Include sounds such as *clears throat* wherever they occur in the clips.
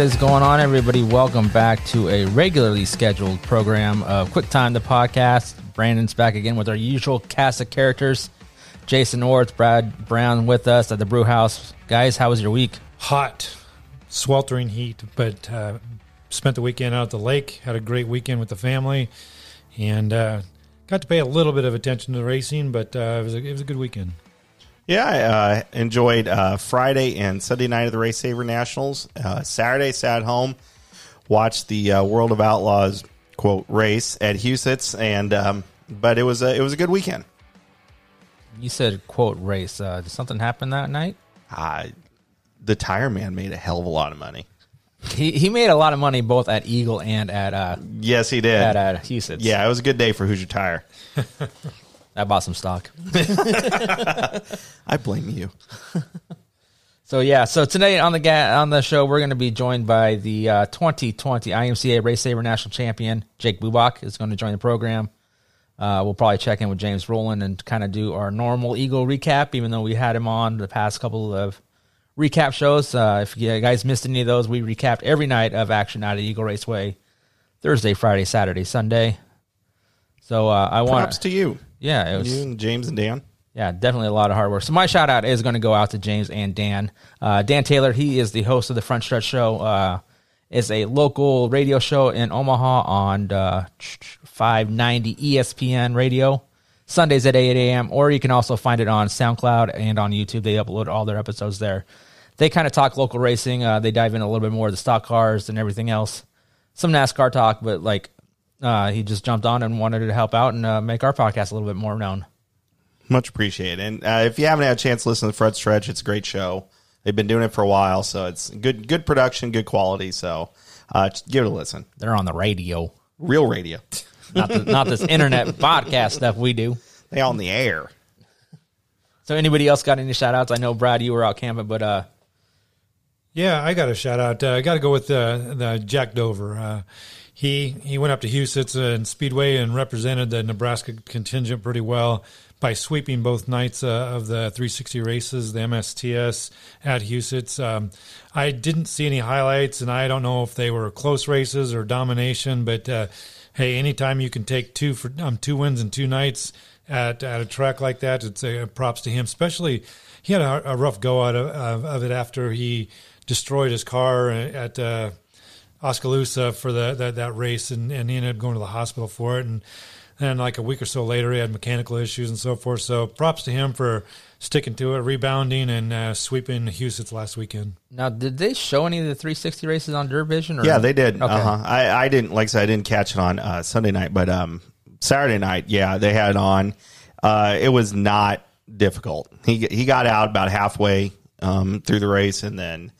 What is going on, everybody? Welcome back to a regularly scheduled program of Quick Time, the podcast. Brandon's back again with our usual cast of characters. Jason Orts, Brad Brown with us at the Brew House. Guys, how was your week? hot, sweltering heat, but uh, spent the weekend out at the lake. Had a great weekend with the family, and uh, got to pay a little bit of attention to the racing. But uh, it was a, it was a good weekend. Yeah, I uh, enjoyed uh, Friday and Sunday night of the Race Saver Nationals. Uh, Saturday, sat home, watched the uh, World of Outlaws quote race at Huset's, and um, but it was a it was a good weekend. You said, quote, race. Uh, did something happen that night? Uh, the tire man made a hell of a lot of money. He, he made a lot of money both at Eagle and at uh, Yes, he did. at uh, Huset's. yeah, it was a good day for Hoosier Tire. *laughs* I bought some stock. *laughs* I blame you. *laughs* So yeah, so today on the ga- on the show we're going to be joined by the uh, 2020 IMCA Race Saver National Champion Jake Bubak is going to join the program. Uh, we'll probably check in with James Rowland and kind of do our normal Eagle recap, even though we had him on the past couple of recap shows. Uh, if you guys missed any of those, we recapped every night of action out at Eagle Raceway, Thursday, Friday, Saturday, Sunday. So uh, I want Props to you, yeah, it was you and James and Dan. yeah, definitely a lot of hard work. So my shout out is going to go out to James and Dan. Uh, Dan Taylor, he is the host of the Front Stretch Show. Uh, is a local radio show in Omaha on uh, 590 ESPN radio. Sundays at 8 a.m. Or you can also find it on SoundCloud and on YouTube. They upload all their episodes there. They kind of talk local racing. Uh, they dive in a little bit more of the stock cars and everything else. Some NASCAR talk, but like uh, he just jumped on and wanted to help out and uh, make our podcast a little bit more known. Much appreciated. And uh, if you haven't had a chance to listen to Front Stretch, it's a great show. They've been doing it for a while, so it's good good production, good quality. So uh, just give it a listen. They're on the radio. Real radio. *laughs* not the, not this internet podcast stuff we do. They on the air. So anybody else got any shout outs? I know Brad, you were out camping, but uh Yeah, I got a shout out. Uh, I got to go with uh, the Jack Dover. He he went up to Huset's uh, and Speedway and represented the Nebraska contingent pretty well by sweeping both nights uh, of the 360 races, the MSTS at Huset's. Um, I didn't see any highlights, and I don't know if they were close races or domination. But uh, hey, anytime you can take two for um, two wins in two nights at at a track like that, it's uh, props to him. Especially, he had a, a rough go out of, of, of it after he destroyed his car at uh, Oskaloosa for the, that that race, and, and he ended up going to the hospital for it. And then, like a week or so later, he had mechanical issues and so forth. So, props to him for sticking to it, rebounding, and uh, sweeping the Huset's last weekend. now did they show any of the 360 races on Dirt Vision? Or Yeah, they did. Okay. Uh-huh. I, I didn't like I said I didn't catch it on uh, Sunday night, but um, Saturday night, yeah, they had it on. Uh, it was not difficult. He he got out about halfway um, through the race, and then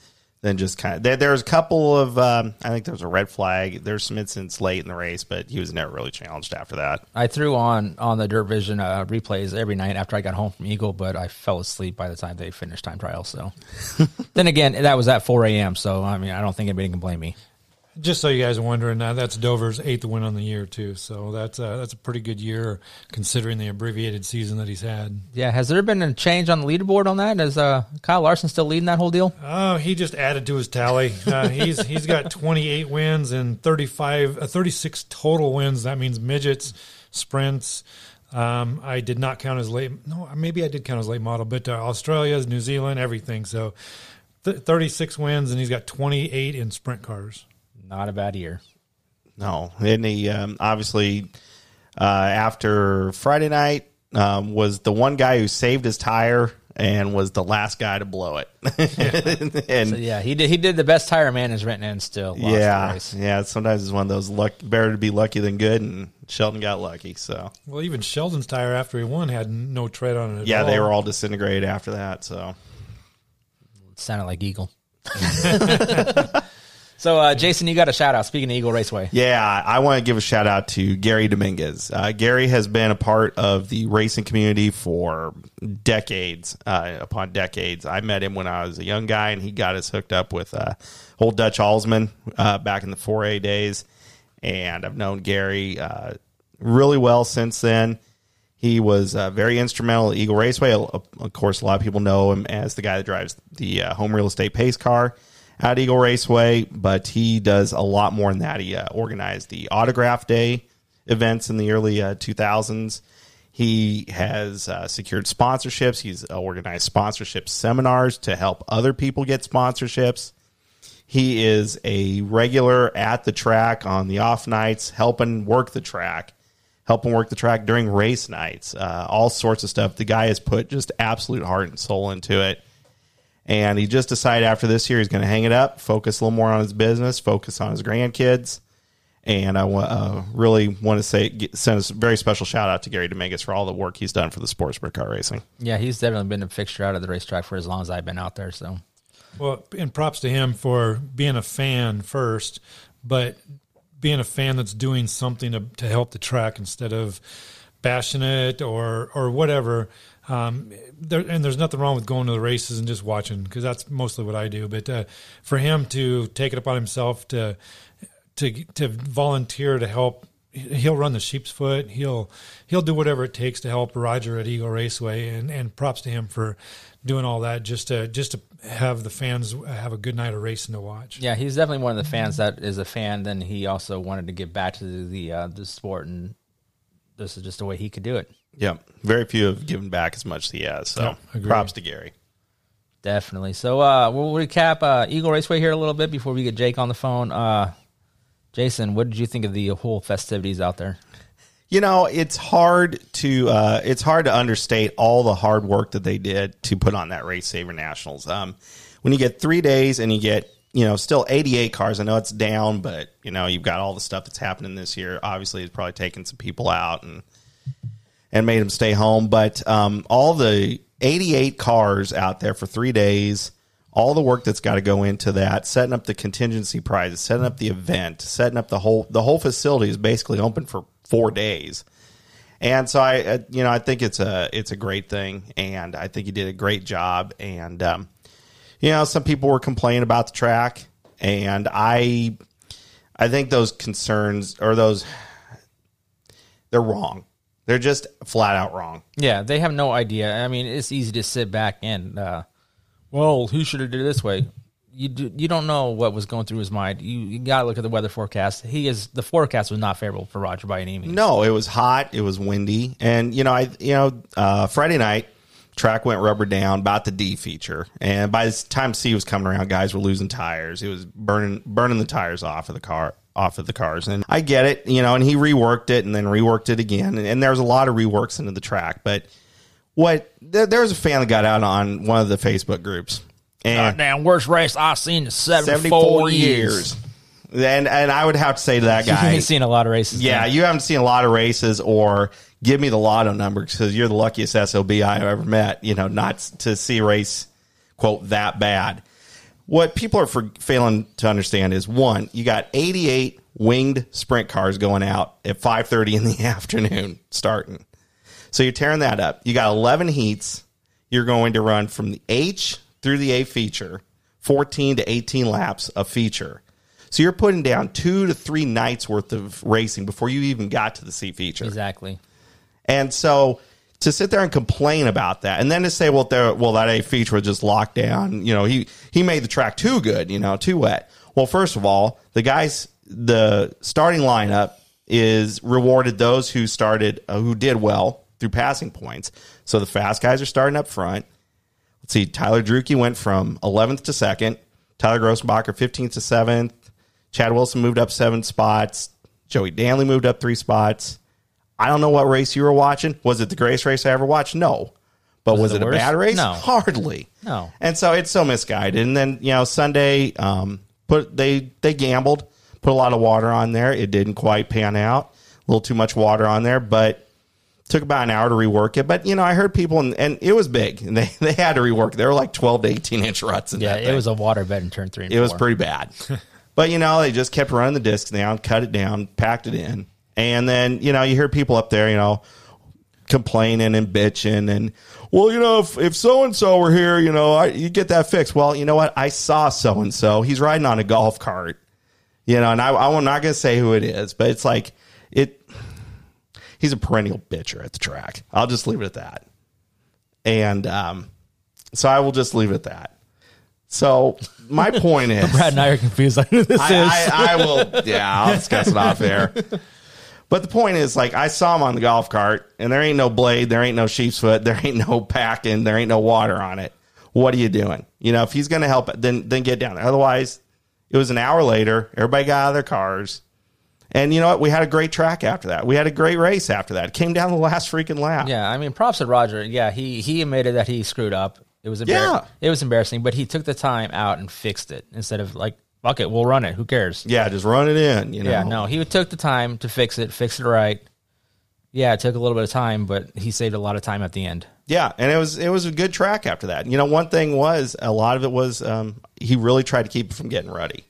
then just kind of there, there was a couple of um, I think there was a red flag. There's some incidents late in the race, but he was never really challenged after that. I threw on on the Dirt Vision uh, replays every night after I got home from Eagle, but I fell asleep by the time they finished time trial. So *laughs* then again, that was at 4 a.m. So I mean, I don't think anybody can blame me. Just so you guys are wondering, uh, that's Dover's eighth win on the year too. So that's uh, that's a pretty good year considering the abbreviated season that he's had. Yeah, has there been a change on the leaderboard on that? Is uh, Kyle Larson still leading that whole deal? Oh, he just added to his tally. Uh, he's *laughs* he's got 28 wins and 35, uh, 36 total wins. That means midgets, sprints. Um, I did not count his late. No, maybe I did count his late model, but uh, Australia, New Zealand, everything. So th- 36 wins, and he's got 28 in sprint cars. Not a bad year. No, and he um, obviously uh, after Friday night um, was the one guy who saved his tire and was the last guy to blow it. *laughs* and So yeah, he did. He did the best tire management and still lost the yeah, race. yeah. Sometimes it's one of those luck. Better to be lucky than good, and Sheldon got lucky. So Well, even Sheldon's tire after he won had no tread on it. At yeah, all. they were all disintegrated after that. So Sounded like Eagle. *laughs* *laughs* so, uh, Jason, you got a shout out. Speaking of Eagle Raceway, Yeah, I want to give a shout out to Gary Dominguez. Uh, Gary has been a part of the racing community for decades uh, upon decades. I met him when I was a young guy, and he got us hooked up with uh, old Dutch Alsman uh, back in the 4A days. And I've known Gary uh, really well since then. He was very instrumental at Eagle Raceway. Of course, a lot of people know him as the guy that drives the home real estate pace car at Eagle Raceway, but he does a lot more than that. He uh, organized the Autograph Day events in the early uh, 2000s. He has uh, secured sponsorships. He's organized sponsorship seminars to help other people get sponsorships. He is a regular at the track on the off nights, helping work the track, helping work the track during race nights, uh, all sorts of stuff. The guy has put just absolute heart and soul into it. And he just decided after this year he's going to hang it up, focus a little more on his business, focus on his grandkids. And I uh, really want to say send a very special shout out to Gary Dominguez for all the work he's done for the sports car racing. Yeah, he's definitely been a fixture out of the racetrack for as long as I've been out there. So, well, and props to him for being a fan first, but being a fan that's doing something to, to help the track instead of bashing it or or whatever. Um, there, and there's nothing wrong with going to the races and just watching because that's mostly what I do. But uh, for him to take it upon himself to to to volunteer to help, he'll run the sheep's foot. He'll he'll do whatever it takes to help Roger at Eagle Raceway. And, and props to him for doing all that just to just to have the fans have a good night of racing to watch. Yeah, he's definitely one of the fans that is a fan. Then he also wanted to give back to the the, uh, the sport, and this is just a way he could do it. Yeah, very few have given back as much as he has. So yeah, props to Gary. Definitely. So uh, we'll recap uh, Eagle Raceway here a little bit before we get Jake on the phone. Uh, Jason, what did you think of the whole festivities out there? You know, it's hard to uh, it's hard to understate all the hard work that they did to put on that Race Saver Nationals. Um, when you get three days and you get you know still 88 cars, I know it's down, but you know you've got all the stuff that's happening this year. Obviously, it's probably taken some people out and and made them stay home. But um, all the 88 cars out there for three days, all the work that's got to go into that, setting up the contingency prizes, setting up the event, setting up the whole the whole facility is basically open for four days. And so I, uh, you know, I think it's a it's a great thing, and I think he did a great job. And um, you know, some people were complaining about the track, and I, I think those concerns or those, they're wrong. They're just flat out wrong. Yeah, they have no idea. I mean, it's easy to sit back and, uh, well, who should have did it this way? You do, you don't know what was going through his mind. You, you got to look at the weather forecast. He is the forecast was not favorable for Roger by any means. No, it was hot. It was windy, and you know, I you know, uh, Friday night track went rubber down about the D feature, and by the time C was coming around, guys were losing tires. It was burning burning the tires off of the car off of the cars. And I get it, you know, and he reworked it and then reworked it again. And, and there's a lot of reworks into the track. But what there, there, was a fan that got out on one of the Facebook groups. And damn, worst race I've seen in 74, 74 years. years. And and I would have to say to that guy, you haven't seen a lot of races. Yeah, then. you haven't seen a lot of races, or give me the lotto number because you're the luckiest sob I've ever met. You know, not to see race quote that bad what people are for failing to understand is one, you got 88 winged sprint cars going out at 5:30 in the *laughs* afternoon starting. So you're tearing that up. You got 11 heats. You're going to run from the H through the A feature, 14 to 18 laps of feature. So you're putting down 2 to 3 nights worth of racing before you even got to the C feature. Exactly. And so to sit there and complain about that, and then to say, well, there, well, that A feature was just locked down. You know, he he made the track too good. You know, too wet. Well, first of all, the guys, the starting lineup is rewarded those who started, uh, who did well through passing points. So the fast guys are starting up front. Let's see, Tyler Drueke went from 11th to second. Tyler Grossenbacher 15th to seventh. Chad Wilson moved up seven spots. Joey Danley moved up three spots. I don't know what race you were watching. Was it the greatest race I ever watched? No. But was, was it, it a bad race? No. Hardly. No. And so it's so misguided. And then, you know, Sunday, um, put they they gambled, put a lot of water on there. It didn't quite pan out. A little too much water on there, but took about an hour to rework it. But you know, I heard people and, and it was big. And *laughs* they, they had to rework. There were like twelve to eighteen inch ruts in yeah, it was a water bed in turn three. it four. was pretty bad. *laughs* but you know, they just kept running the discs down, cut it down, packed it in, and then, you know, you hear people up there, you know, complaining and bitching and, well, you know, if, if so and so were here, you know, I, you get that fixed. Well, you know what? I saw so and so. He's riding on a golf cart, you know, and I, I'm not going to say who it is, but it's like, it, he's a perennial bitcher at the track. I'll just leave it at that. And, um, so I will just leave it at that. So my *laughs* point is, Brad and I are confused on who this is. I, I, I will. Yeah, I'll discuss it off there. *laughs* But the point is, like, I saw him on the golf cart, and there ain't no blade, there ain't no sheep's foot, *laughs* there ain't no packing, there ain't no water on it. What are you doing? You know, if he's going to help, then then get down there. Otherwise, it was an hour later. Everybody got out of their cars, and you know what? We had a great track after that. We had a great race after that. It came down the last freaking lap. Yeah, I mean, props to Roger. Yeah, he he admitted that he screwed up. It was embar- Yeah. it was embarrassing, but he took the time out and fixed it instead of like, fuck it, we'll run it. Who cares? Yeah, just run it in. You know. Yeah, no, he took the time to fix it, fix it right. Yeah, it took a little bit of time, but he saved a lot of time at the end. Yeah, and it was it was a good track after that. You know, one thing was a lot of it was um, he really tried to keep it from getting ruddy,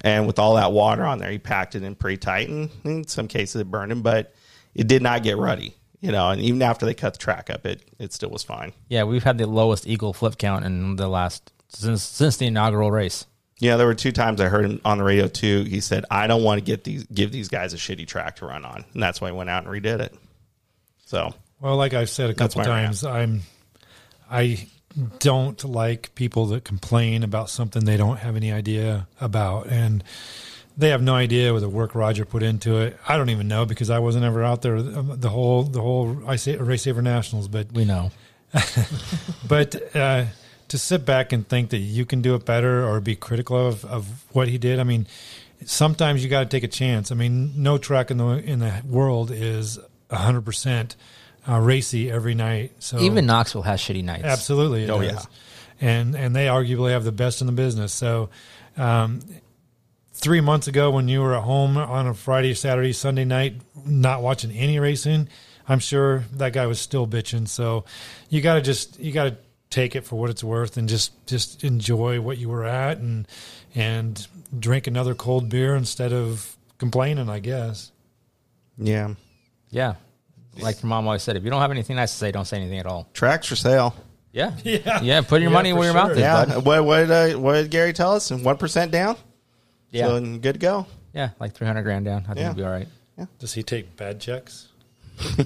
and with all that water on there, he packed it in pretty tight, and in some cases it burned him, but it did not get ruddy. You know, and even after they cut the track up, it it still was fine. Yeah, we've had the lowest eagle flip count in the last since since the inaugural race. Yeah, there were two times I heard him on the radio too. He said, "I don't want to get these give these guys a shitty track to run on," and that's why he went out and redid it. So Well, like I've said a couple my rant. times, I'm I don't like people that complain about something they don't have any idea about, and they have no idea what the work Roger put into it. I don't even know because I wasn't ever out there um, the whole the whole I say Race Saver Nationals, but We know. *laughs* but uh, to sit back and think that you can do it better or be critical of, of what he did, I mean, sometimes you got to take a chance. I mean, no track in the in the world is hundred percent uh, racy every night. So Even Knoxville has shitty nights. absolutely, Oh, does. yeah. and and they arguably have the best in the business. So. Um, Three months ago, when you were at home on a Friday, Saturday, Sunday night, not watching any racing, I'm sure that guy was still bitching. So, you got to just you got to take it for what it's worth and just just enjoy what you were at and and drink another cold beer instead of complaining. I guess. yeah, Yeah. Like your mom always said, if you don't have anything nice to say, don't say anything at all. tracks for sale. Yeah. *laughs* Yeah. Yeah. Put your Yeah, money for where your mouth is, Yeah, bud. what what did, uh, what did Gary tell us? and One percent down. Yeah. so then good to go. yeah. Like 300 grand down. I think Yeah. it'll be all right. yeah Does he take bad checks? *laughs*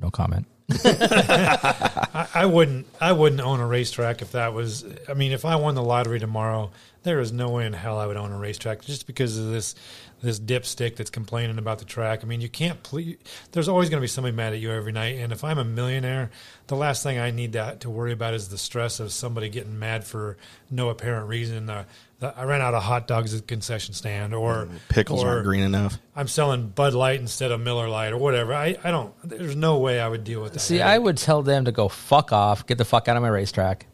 No comment. I, I wouldn't. I wouldn't own a racetrack if that was. I mean, if I won the lottery tomorrow, there is no way in hell I would own a racetrack just because of this this dipstick that's complaining about the track. I mean, you can't please. There's always going to be somebody mad at you every night. And if I'm a millionaire, the last thing I need that to worry about is the stress of somebody getting mad for no apparent reason. The, the, I ran out of hot dogs at the concession stand, or mm, Pickles or aren't green enough. I'm selling Bud Light instead of Miller Lite, or whatever. I, I don't. There's no way I would deal with that. See, I would tell them to go fuck off, get the fuck out of my racetrack.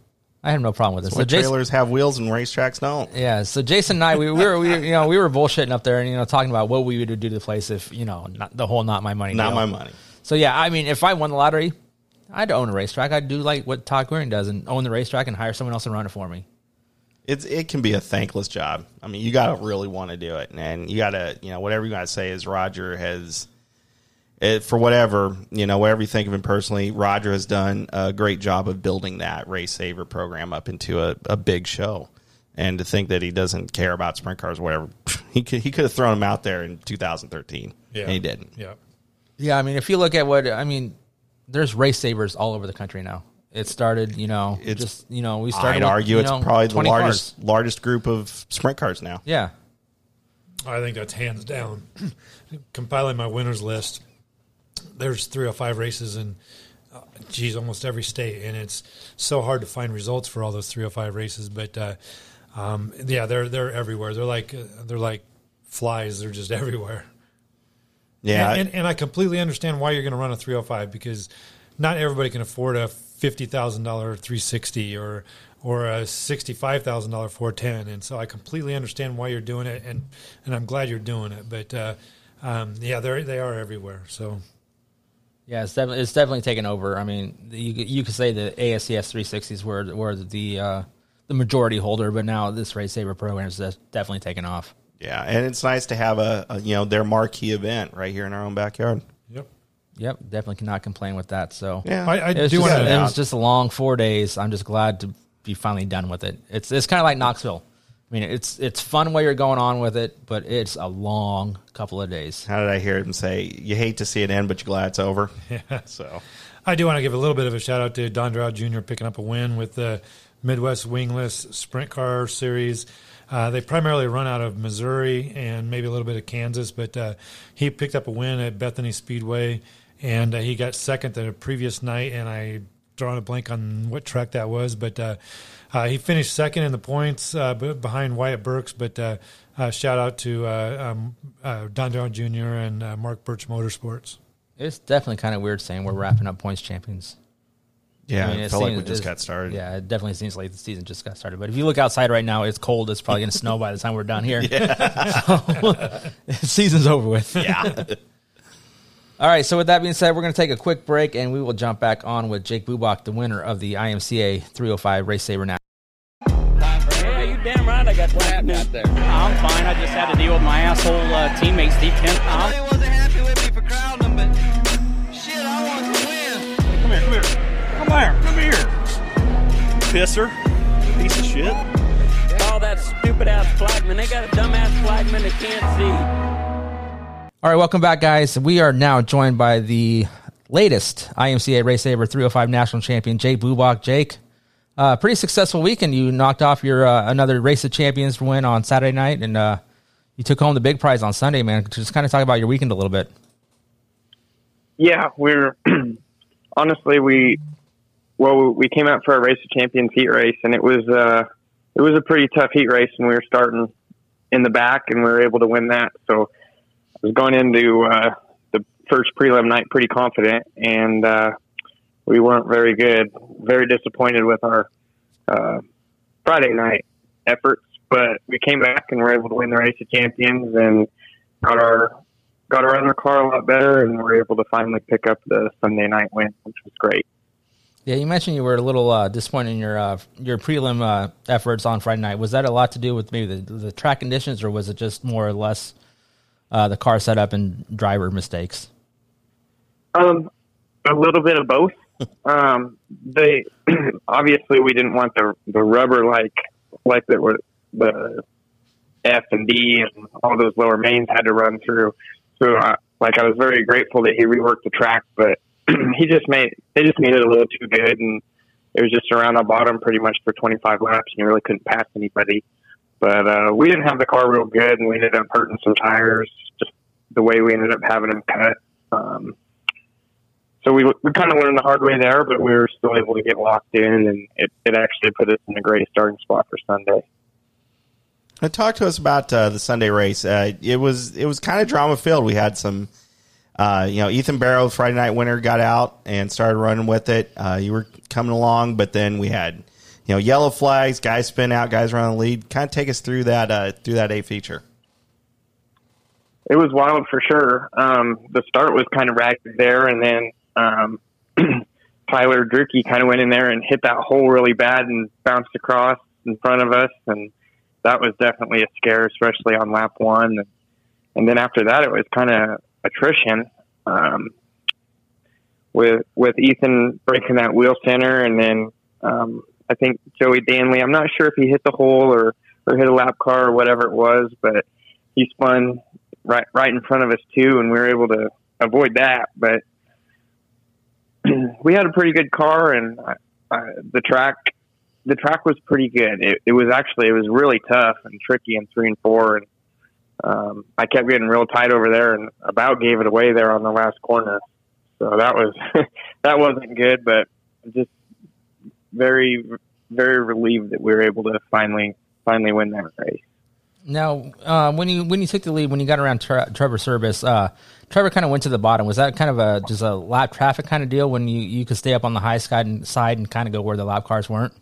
I have no problem with this. What Jason, trailers have wheels and racetracks don't? yeah, so Jason and I, we, we were, we, you know, we were bullshitting up there and you know talking about what we would do to the place if you know not the whole not my money. Not deal. my money. So yeah, I mean, if I won the lottery, I'd own a racetrack. I'd do like what Todd Queering does and own the racetrack and hire someone else to run it for me. It's it can be a thankless job. I mean, you got to really want to do it, and you got to you know whatever you got to say is Roger has. It, for whatever you know, whatever you think of him personally, Roger has done a great job of building that race saver program up into a, a big show. And to think that he doesn't care about sprint cars, or whatever, *laughs* he could he could have thrown him out there in 2013, Yeah. and he didn't. Yeah. Yeah, I mean, if you look at what I mean, there's race savers all over the country now. It started, you know, It's- just you know, we started. I'd with, argue it's know, probably the largest cars. largest group of sprint cars now. Yeah, I think that's hands down. *clears throat* Compiling my winners list, there's 305 races in, uh, geez, almost every state, and it's so hard to find results for all those 305 races. But uh, um, yeah, they're they're everywhere. They're like uh, they're like flies. They're just *laughs* everywhere. Yeah, and, and, and I completely understand why you're going to run a 305 because not everybody can afford a fifty thousand dollar 360 or or a sixty five thousand dollar 410, and so I completely understand why you're doing it, and and I'm glad you're doing it. But uh, um, yeah, they they are everywhere. So yeah, it's definitely it's definitely taken over. I mean, you you could say the ASCS 360s were were the uh, the majority holder, but now this race saver program is definitely taken off. Yeah, and it's nice to have a, a you know their marquee event right here in our own backyard. yep. Yep, definitely cannot complain with that. So Yeah, I, I it was, do just, want it to. was just a long four days. I'm just glad to be finally done with it. It's it's kind of like Knoxville. I mean, it's it's fun while you're going on with it, but it's a long couple of days. How did I hear him say? You hate to see it end, but you're glad it's over. *laughs* Yeah. So I do want to give a little bit of a shout out to Don Droud Jr. picking up a win with the Midwest Wingless Sprint Car Series. Uh, they primarily run out of Missouri and maybe a little bit of Kansas, but uh, he picked up a win at Bethany Speedway, and uh, he got second the previous night. And I drawing a blank on what track that was, but uh, uh, he finished second in the points uh, behind Wyatt Burks. But shout out to um, Don Droud Jr. and Mark Birch Motorsports. It's definitely kind of weird saying we're wrapping up points champions. Yeah, I mean, it, it felt seems, like we just got started. Yeah, it definitely seems like the season just got started. But if you look outside right now, it's cold. It's probably going to snow by the time we're done here. Yeah. *laughs* so, *laughs* season's over with. Yeah. *laughs* All right. So with that being said, we're going to take a quick break, and we will jump back on with Jake Bubak, the winner of the IMCA 305 Race Saver now. Yeah, you damn right. I got what happened out there. I'm fine. I just had to deal with my asshole uh, teammate Steve Kent. Uh, wasn't happy with me for crowding but shit, I want to win. Come here, come here. Come here, come here. Pisser. Piece of shit. All that stupid ass flagman. They got a dumbass flagman that can't see. All right, welcome back, guys. We are now joined by the latest IMCA Race Saver 305 national champion, Jake Bubak. Jake, uh, pretty successful weekend. You knocked off your uh, another Race of Champions win on Saturday night, and uh, you took home the big prize on Sunday, man. Just kind of talk about your weekend a little bit. Yeah, we're *clears throat* honestly we well, we came out for a race of champions heat race, and it was uh, it was a pretty tough heat race, and we were starting in the back, and we were able to win that. So I was going into uh, the first prelim night pretty confident, and uh, we weren't very good. Very disappointed with our uh, Friday night efforts, but we came back and were able to win the race of champions and got our got our other car a lot better, and were able to finally pick up the Sunday night win, which was great. Yeah, you mentioned you were a little uh, disappointed in your uh, your prelim uh, efforts on Friday night. Was that a lot to do with maybe the, the track conditions, or was it just more or less uh, the car setup and driver mistakes? Um, a little bit of both. Um, they *clears throat* obviously we didn't want the the rubber like like that were the F and D and all those lower mains had to run through. So, uh, like, I was very grateful that he reworked the track, but *clears throat* he just made they just made it a little too good, and it was just around the bottom pretty much for 25 laps, and you really couldn't pass anybody. But uh, we didn't have the car real good, and we ended up hurting some tires. Just the way we ended up having them cut. Um, so we we kind of learned the hard way there, but we were still able to get locked in, and it, it actually put us in a great starting spot for Sunday. And talk to us about uh, the Sunday race. Uh, it was it was kind of drama filled. We had some uh, you know, Ethan Barrow, Friday night winner, got out and started running with it. Uh, you were coming along, but then we had, you know, yellow flags, guys spin out, guys run the lead. Kind of take us through that uh, through that A feature. It was wild for sure. Um, the start was kind of ragged there, and then um, *clears throat* Tyler Drueke kind of went in there and hit that hole really bad and bounced across in front of us, and that was definitely a scare, especially on lap one. And, and then after that, it was kind of attrition um, with with Ethan breaking that wheel center, and then um, I think Joey Danley. I'm not sure if he hit the hole or or hit a lap car or whatever it was, but he spun right right in front of us too, and we were able to avoid that. But *clears throat* we had a pretty good car, and uh, the track the track was pretty good. It, it was actually it was really tough and tricky in three and four, and um, I kept getting real tight over there and about gave it away there on the last corner. So that was *laughs* that wasn't good, but just very very relieved that we were able to finally finally win that race. Now, uh, when you when you took the lead, when you got around Tre- Trevor Serbus, uh, Trevor kind of went to the bottom. Was that kind of a just a lap traffic kind of deal when you, you could stay up on the high side and, side and kind of go where the lap cars weren't?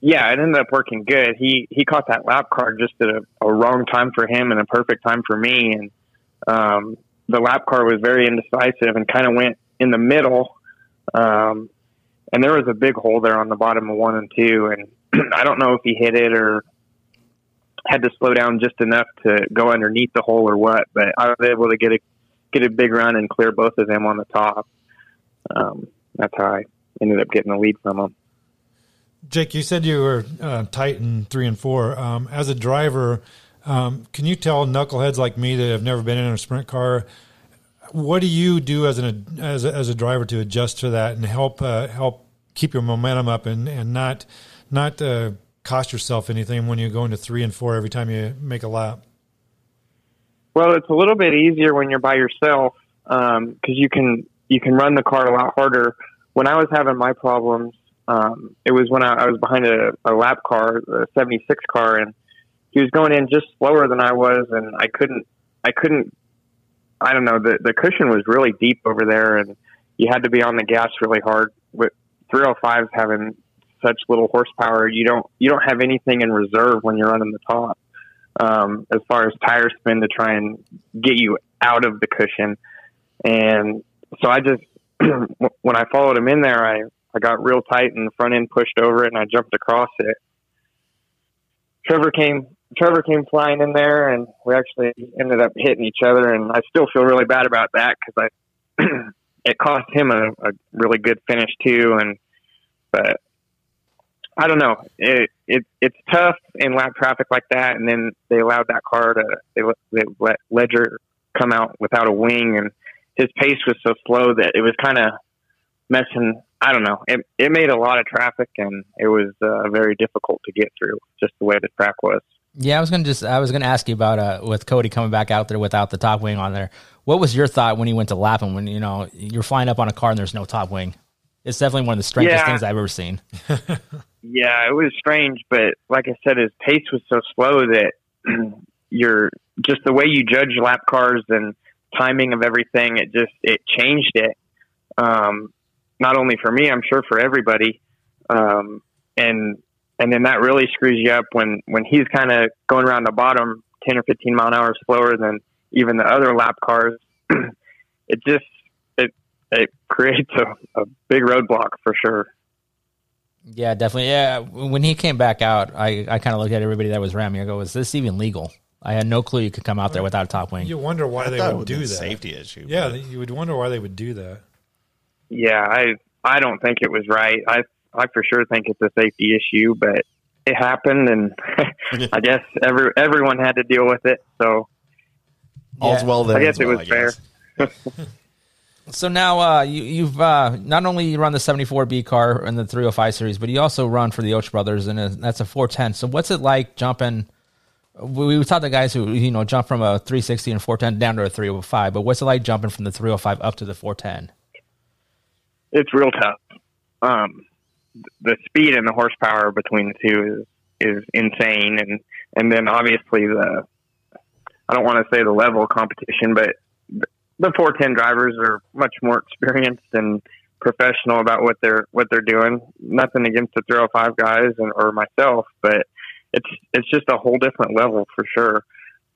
yeah, it ended up working good. He he caught that lap car just at a, a wrong time for him and a perfect time for me. And um, the lap car was very indecisive and kind of went in the middle. Um, and there was a big hole there on the bottom of one and two. And *clears throat* I don't know if he hit it or had to slow down just enough to go underneath the hole or what. But I was able to get a get a big run and clear both of them on the top. Um, that's how I ended up getting the lead from them. Jake, you said you were uh, tight in three and four. Um, as a driver, um, can you tell knuckleheads like me that have never been in a sprint car, what do you do as an as a, as a driver to adjust to that and help uh, help keep your momentum up and and not not uh, cost yourself anything when you go into three and four every time you make a lap? Well, it's a little bit easier when you're by yourself because um, you can you can run the car a lot harder. When I was having my problems, um, it was when I, I was behind a, a lap car, a '76 car, and he was going in just slower than I was, and I couldn't I couldn't I don't know the the cushion was really deep over there, and you had to be on the gas really hard. With 305s having such little horsepower, you don't you don't have anything in reserve when you're running the top um, as far as tire spin to try and get you out of the cushion. And so I just, *clears throat* when I followed him in there, I, I got real tight and the front end pushed over it and I jumped across it. Trevor came, Trevor came flying in there and we actually ended up hitting each other. And I still feel really bad about that because I, *clears throat* it cost him a, a really good finish too. And, but I don't know. It, it it's tough in lap traffic like that, and then they allowed that car to they let, they let Ledger come out without a wing, and his pace was so slow that it was kind of messing. I don't know. It it made a lot of traffic, and it was uh, very difficult to get through, just the way the track was. Yeah, I was gonna just I was gonna ask you about uh with Cody coming back out there without the top wing on there. What was your thought when he went to lap him when you know you're flying up on a car and there's no top wing? It's definitely one of the strangest yeah. things I've ever seen. *laughs* yeah, it was strange, but like I said, his pace was so slow that *clears throat* you're just the way you judge lap cars and timing of everything. It just it changed it. Um, not only for me, I'm sure for everybody. Um, and and then that really screws you up when when he's kind of going around the bottom 10 or 15 mile an hour slower than even the other lap cars. *clears throat* it just it creates a, a big roadblock for sure. Yeah, definitely. Yeah, when he came back out, I, I kind of looked at everybody that was ramming. I go, "Is this even legal?" I had no clue you could come out there without a top wing. You wonder why I they would do that. Safety issue. Yeah, but. you would wonder why they would do that. Yeah, I I don't think it was right. I I for sure think it's a safety issue, but it happened, and *laughs* I *laughs* guess every everyone had to deal with it. So all's well then. I guess it was fair. *laughs* So now uh, you, have uh, not only run the 74B car in the 305 series, but you also run for the Oach brothers, and that's a 410. So what's it like jumping? We, we taught the guys who you know jump from a 360 and 410 down to a 305, but what's it like jumping from the 305 up to the 410? It's real tough. Um, the speed and the horsepower between the two is is insane, and and then obviously the I don't want to say the level of competition, but the 410 drivers are much more experienced and professional about what they're what they're doing. Nothing against the 305 guys and, or myself, but it's it's just a whole different level for sure.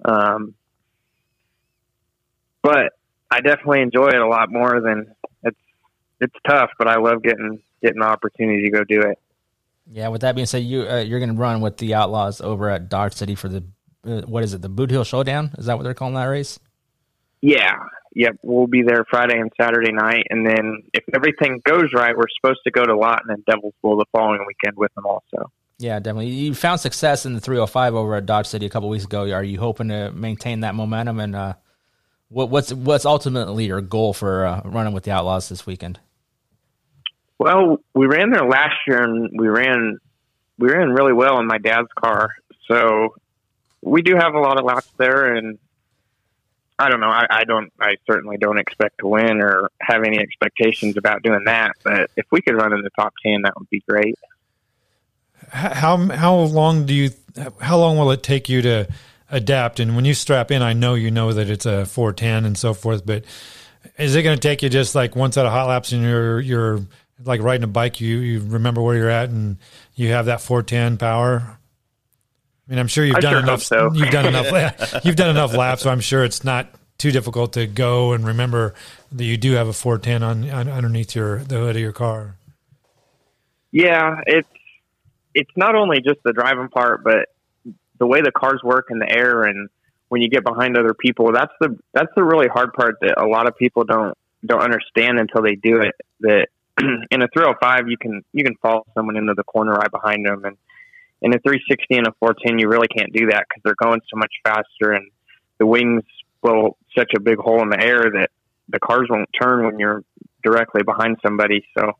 Um, but I definitely enjoy it a lot more than it's it's tough, but I love getting getting the opportunity to go do it. Yeah. With that being said, you uh, you're going to run with the Outlaws over at Dodge City for the uh, what is it? The Boot Hill Showdown? Is that what they're calling that race? Yeah, yep, we'll be there Friday and Saturday night, and then if everything goes right, we're supposed to go to Lawton and Devil's Bowl the following weekend with them also. Yeah, definitely. You found success in the 305 over at Dodge City a couple weeks ago. Are you hoping to maintain that momentum? And uh, what, what's what's ultimately your goal for uh, running with the Outlaws this weekend? Well, we ran there last year, and we ran we ran really well in my dad's car. So we do have a lot of laps there, and I don't know. I, I don't. I certainly don't expect to win or have any expectations about doing that. But if we could run in the top ten, that would be great. How how long do you? How long will it take you to adapt? And when you strap in, I know you know that it's a four ten and so forth. But is it going to take you just like one set of hot laps and you're you're like riding a bike? You you remember where you're at and you have that four ten power. I mean, I'm sure you've I done sure enough. So. You've done enough. *laughs* *laughs* you've done enough laps, so I'm sure it's not too difficult to go and remember that you do have a 410 on, on underneath your the hood of your car. Yeah, it's it's not only just the driving part, but the way the cars work in the air and when you get behind other people. That's the that's the really hard part that a lot of people don't don't understand until they do it. That *clears throat* in a 305, you can you can follow someone into the corner right behind them and in a 360 and a 410, you really can't do that because they're going so much faster and the wings blow such a big hole in the air that the cars won't turn when you're directly behind somebody. So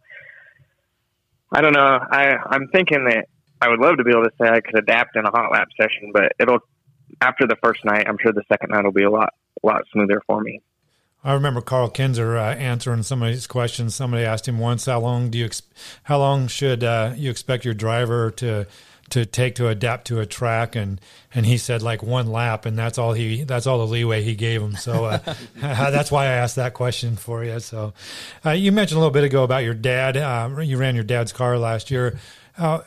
I don't know. I I'm thinking that I would love to be able to say I could adapt in a hot lap session, but it'll after the first night. I'm sure the second night will be a lot lot smoother for me. I remember Karl Kinser uh, answering somebody's questions. Somebody asked him once, "How long do you ex- how long should uh, you expect your driver to to take to adapt to a track?" And and he said like one lap, and that's all he that's all the leeway he gave him. So uh, *laughs* that's why I asked that question for you. So uh, you mentioned a little bit ago about your dad. Uh, you ran your dad's car last year. Uh,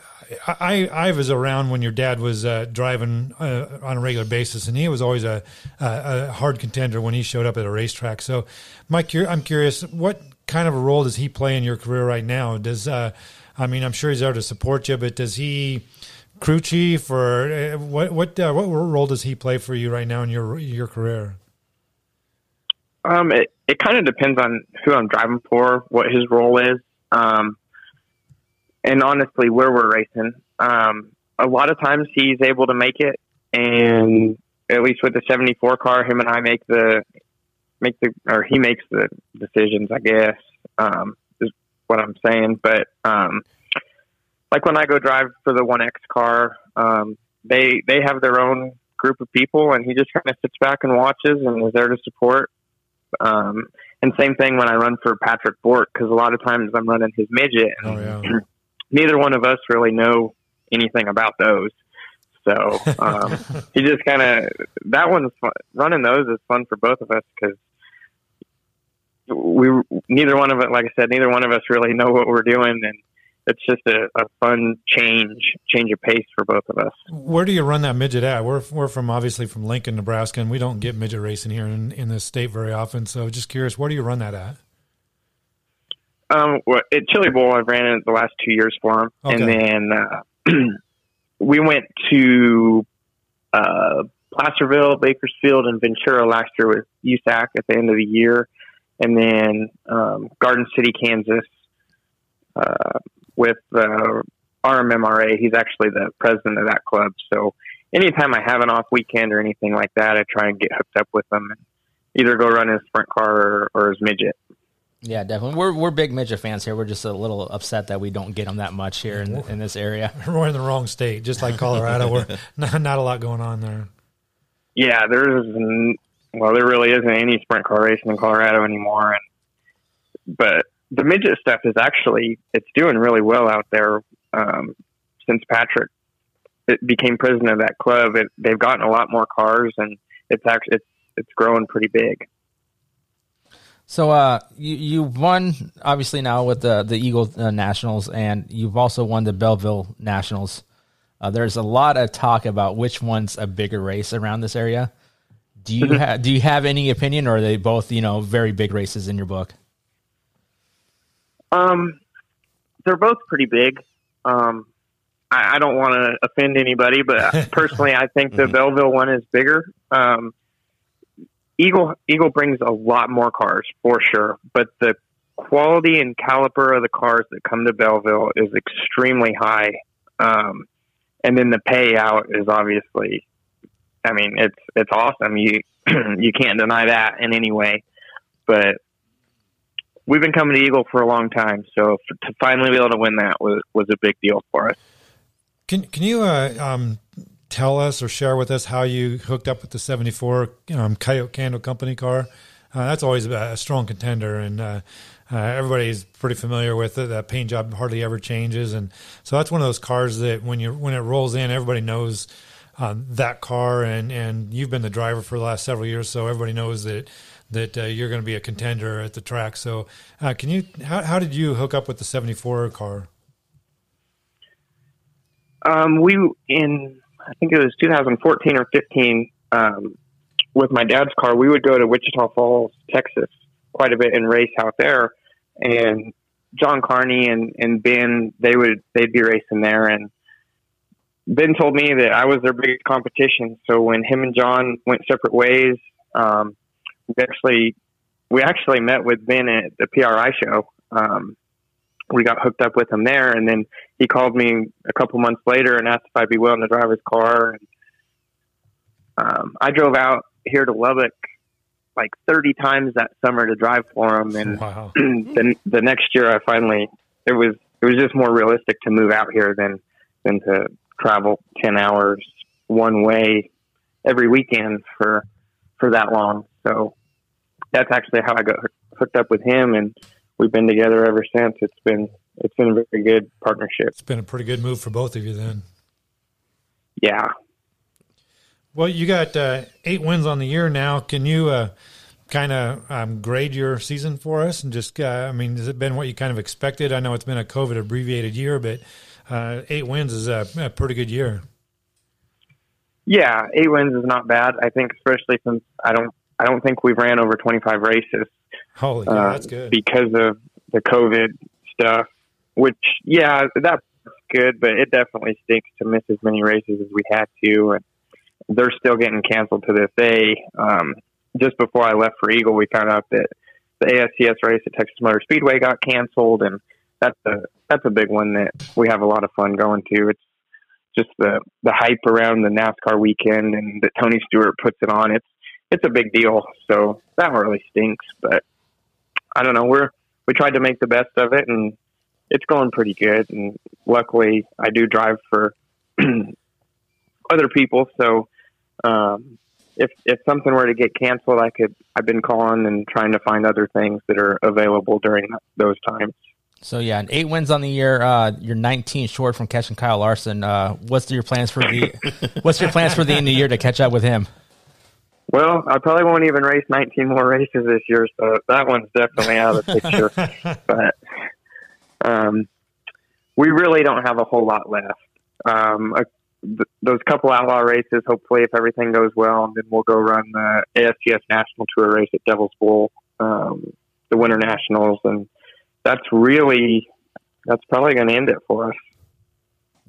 I, I was around when your dad was uh, driving uh, on a regular basis, and he was always a, a, a, hard contender when he showed up at a racetrack. So, Mike, I'm curious, what kind of a role does he play in your career right now? Does uh, I mean, I'm sure he's there to support you, but does he crew chief or uh, what what uh, what role does he play for you right now in your your career? Um, it it kind of depends on who I'm driving for, what his role is. Um, and honestly, where we're racing, um, a lot of times he's able to make it, and at least with the '74 car, him and I make the make the or he makes the decisions. I guess um, is what I'm saying. But um, like when I go drive for the One X car, um, they they have their own group of people, and he just kind of sits back and watches and is there to support. Um, and same thing when I run for Patrick Bort because a lot of times I'm running his midget. And, oh, yeah. *clears throat* neither one of us really know anything about those. So um, *laughs* he just kind of that one's fun. running those is fun for both of us because we neither one of it, like I said, neither one of us really know what we're doing, and it's just a, a fun change change of pace for both of us. Where do you run that midget at? We're we're from obviously from Lincoln, Nebraska, and we don't get midget racing here in in this state very often. So just curious, where do you run that at? Um, well, at Chili Bowl, I've ran it the last two years for him, okay. and then uh, *clears throat* we went to uh, Placerville, Bakersfield, and Ventura last year with USAC at the end of the year, and then um, Garden City, Kansas, uh, with uh, RMMRA. He's actually the president of that club, so anytime I have an off weekend or anything like that, I try and get hooked up with him and either go run his sprint car or, or his midget. Yeah, definitely. We're we're big midget fans here. We're just a little upset that we don't get them that much here in, in this area. *laughs* We're in the wrong state, just like Colorado. we're *laughs* not, not a lot going on there. Yeah, there's well, there really isn't any sprint car racing in Colorado anymore, and but the midget stuff is actually it's doing really well out there um, since Patrick it became president of that club. It, they've gotten a lot more cars, and it's actually it's it's growing pretty big. So uh, you you won obviously now with the the Eagle uh, Nationals, and you've also won the Belleville Nationals. Uh, there's a lot of talk about which one's a bigger race around this area. Do you mm-hmm. have do you have any opinion, or are they both you know very big races in your book? Um, they're both pretty big. Um, I, I don't want to offend anybody, but *laughs* personally, I think the mm-hmm. Belleville one is bigger. Um, Eagle Eagle brings a lot more cars for sure, but the quality and caliber of the cars that come to Belleville is extremely high. Um, and then the payout is obviously, I mean, it's it's awesome. You *clears throat* you can't deny that in any way. But we've been coming to Eagle for a long time, so to finally be able to win that was was a big deal for us. Can can you uh, um, tell us or share with us how you hooked up with the 74 um, Coyote Candle Company car? Uh, that's always a, strong contender, and uh, uh, everybody's pretty familiar with it. That paint job hardly ever changes, and so that's one of those cars that when you when it rolls in, everybody knows um, that car, and and you've been the driver for the last several years, so everybody knows that that uh, you're going to be a contender at the track. So, uh, can you how, how did you hook up with the 74 car? Um, we in I think it was 2014 or 15, um, with my dad's car, we would go to Wichita Falls, Texas, quite a bit and race out there. And John Carney and, and Ben, they would they'd be racing there. And Ben told me that I was their biggest competition. So when him and John went separate ways, um, we actually we actually met with Ben at the PRI show. Um, we got hooked up with him there, and then he called me a couple months later and asked if I'd be willing to drive his car. And um, I drove out here to Lubbock like 30 times that summer to drive for him, and wow. *clears throat* the, the next year I finally it was it was just more realistic to move out here than than to travel ten hours one way every weekend for for that long. So that's actually how I got hooked up with him, and we've been together ever since. It's been it's been a very good partnership. It's been a pretty good move for both of you then. Yeah. Well, you got uh, eight wins on the year now. Can you uh, kind of um, grade your season for us and just, uh, I mean, has it been what you kind of expected? I know it's been a COVID abbreviated year, but uh, eight wins is a, a, pretty good year. Yeah, eight wins is not bad. I think, especially since I don't, I don't think we've ran over twenty five races. Holy, yeah, that's good because of the COVID stuff. Which, yeah, that's good, but it definitely stinks to miss as many races as we had to, and they're still getting canceled to this day. Um, just before I left for Eagle, we found out that the ASCS race at Texas Motor Speedway got canceled, and that's a that's a big one that we have a lot of fun going to. It's just the the hype around the NASCAR weekend and that Tony Stewart puts it on. It's it's a big deal. So that really stinks, but I don't know. We're we tried to make the best of it, and it's going pretty good. And luckily, I do drive for *clears throat* other people, so um, if if something were to get canceled, I could. I've been calling and trying to find other things that are available during those times. So yeah, eight wins on the year. Uh, you're 19 short from catching Kyle Larson. Uh, what's your plans for the *laughs* What's your plans for the end of the year to catch up with him? Well, I probably won't even race 19 more races this year, so that one's definitely out of the picture. *laughs* but um, we really don't have a whole lot left. Um, a th- those couple outlaw races, hopefully, if everything goes well, and then we'll go run the ASCS National Tour race at Devil's Bowl, um, the Winter Nationals, and that's really that's probably going to end it for us.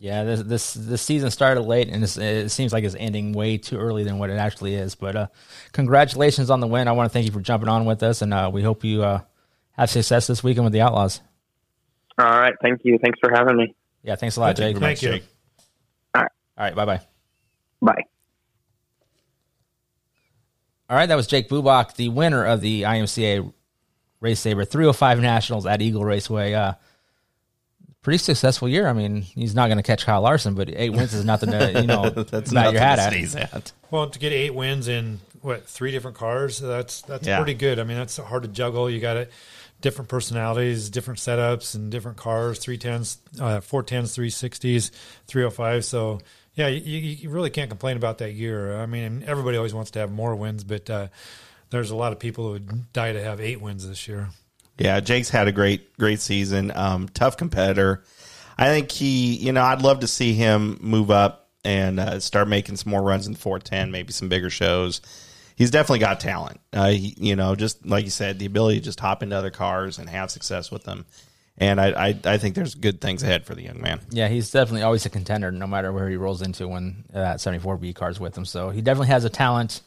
Yeah, this this this season started late, and it seems like it's ending way too early than what it actually is. But uh, congratulations on the win! I want to thank you for jumping on with us, and uh, we hope you uh, have success this weekend with the Outlaws. All right, thank you. Thanks for having me. Yeah, thanks a lot, Jake. Thank you. Jake. All right. Bye bye. Bye. All right. That was Jake Bubak, the winner of the IMCA Race Saver 305 Nationals at Eagle Raceway. Pretty successful year. I mean, he's not going to catch Kyle Larson, but eight wins is nothing to you know *laughs* that's not your hat at. at. Well, to get eight wins in what three different cars, that's that's yeah. pretty good. I mean, that's hard to juggle. You got it different personalities, different setups, and different cars. Three tens, uh, four tens, three sixties, three hundred five. So yeah, you, you, really can't complain about that year. I mean, everybody always wants to have more wins, but uh, there's a lot of people who would die to have eight wins this year. Yeah, Jake's had a great, great season. Um, tough competitor. I think he, you know, I'd love to see him move up and uh, start making some more runs in the 410, maybe some bigger shows. He's definitely got talent. Uh, he, you know, just like you said, the ability to just hop into other cars and have success with them and I, I, I think there's good things ahead for the young man. Yeah, he's definitely always a contender, no matter where he rolls into when that 74B car's with him. So he definitely has a talent.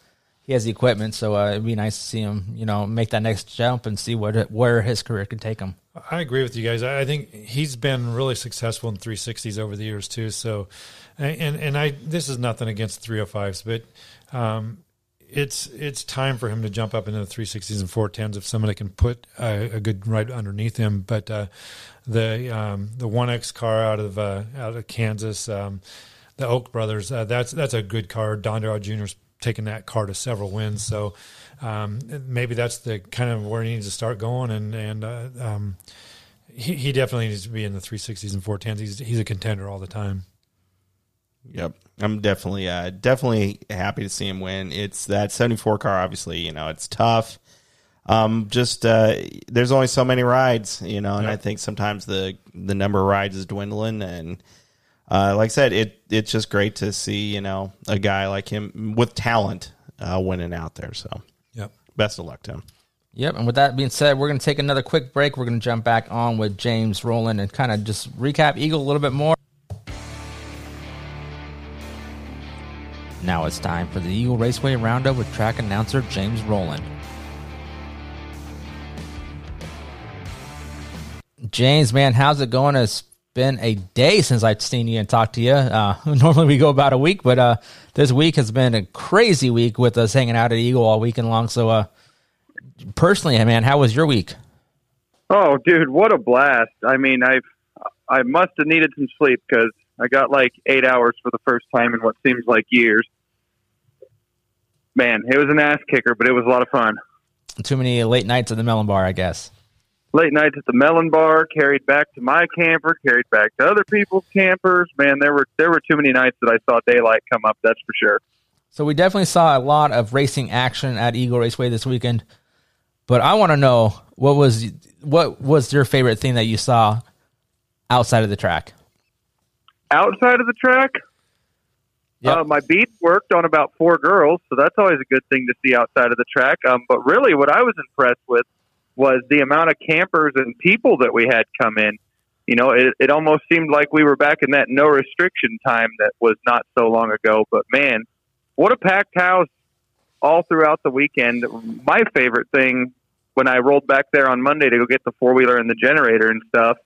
He has the equipment, so uh, it'd be nice to see him, you know, make that next jump and see what where his career can take him. I agree with you guys. I think he's been really successful in 360s over the years too. So, and and I this is nothing against 305s, but um, it's it's time for him to jump up into the 360s and 410s if somebody can put a, a good ride underneath him. But uh, the um, the one X car out of uh, out of Kansas, um, the Oak Brothers, uh, that's that's a good car. Don Jr.'s taken that car to several wins, so um, maybe that's the kind of where he needs to start going. And and uh, um, he, he definitely needs to be in the 360s and 410s. He's he's a contender all the time. Yep. I'm definitely uh, definitely happy to see him win. It's that 74 car obviously, you know, it's tough. Um, just uh, there's only so many rides, you know, and yep. I think sometimes the the number of rides is dwindling and uh, like I said, it it's just great to see, you know, a guy like him with talent uh, winning out there. So, yep. Best of luck to him. Yep. And with that being said, we're going to take another quick break. We're going to jump back on with James Rowland and kind of just recap Eagle a little bit more. Now it's time for the Eagle Raceway Roundup with track announcer James Rowland. James, man, how's it going? It's been a day since I've seen you and talked to you. Uh, *laughs* normally we go about a week, but uh, this week has been a crazy week with us hanging out at Eagle all weekend long. So, uh, personally, man, how was your week? Oh, dude, what a blast! I mean, I've I must have needed some sleep because I got like eight hours for the first time in what seems like years. Man, it was an ass kicker, but it was a lot of fun. Too many late nights at the Melon Bar, I guess. Late nights at the Melon Bar, carried back to my camper, carried back to other people's campers. Man, there were there were too many nights that I saw daylight come up. That's for sure. So we definitely saw a lot of racing action at Eagle Raceway this weekend. But I want to know what was what was your favorite thing that you saw outside of the track? Outside of the track, Yep. uh, my beats worked on about four girls, so that's always a good thing to see outside of the track. Um, but really, what I was impressed with was the amount of campers and people that we had come in. You know, it, it almost seemed like we were back in that no restriction time that was not so long ago. But man, what a packed house all throughout the weekend. My favorite thing when I rolled back there on Monday to go get the four wheeler and the generator and stuff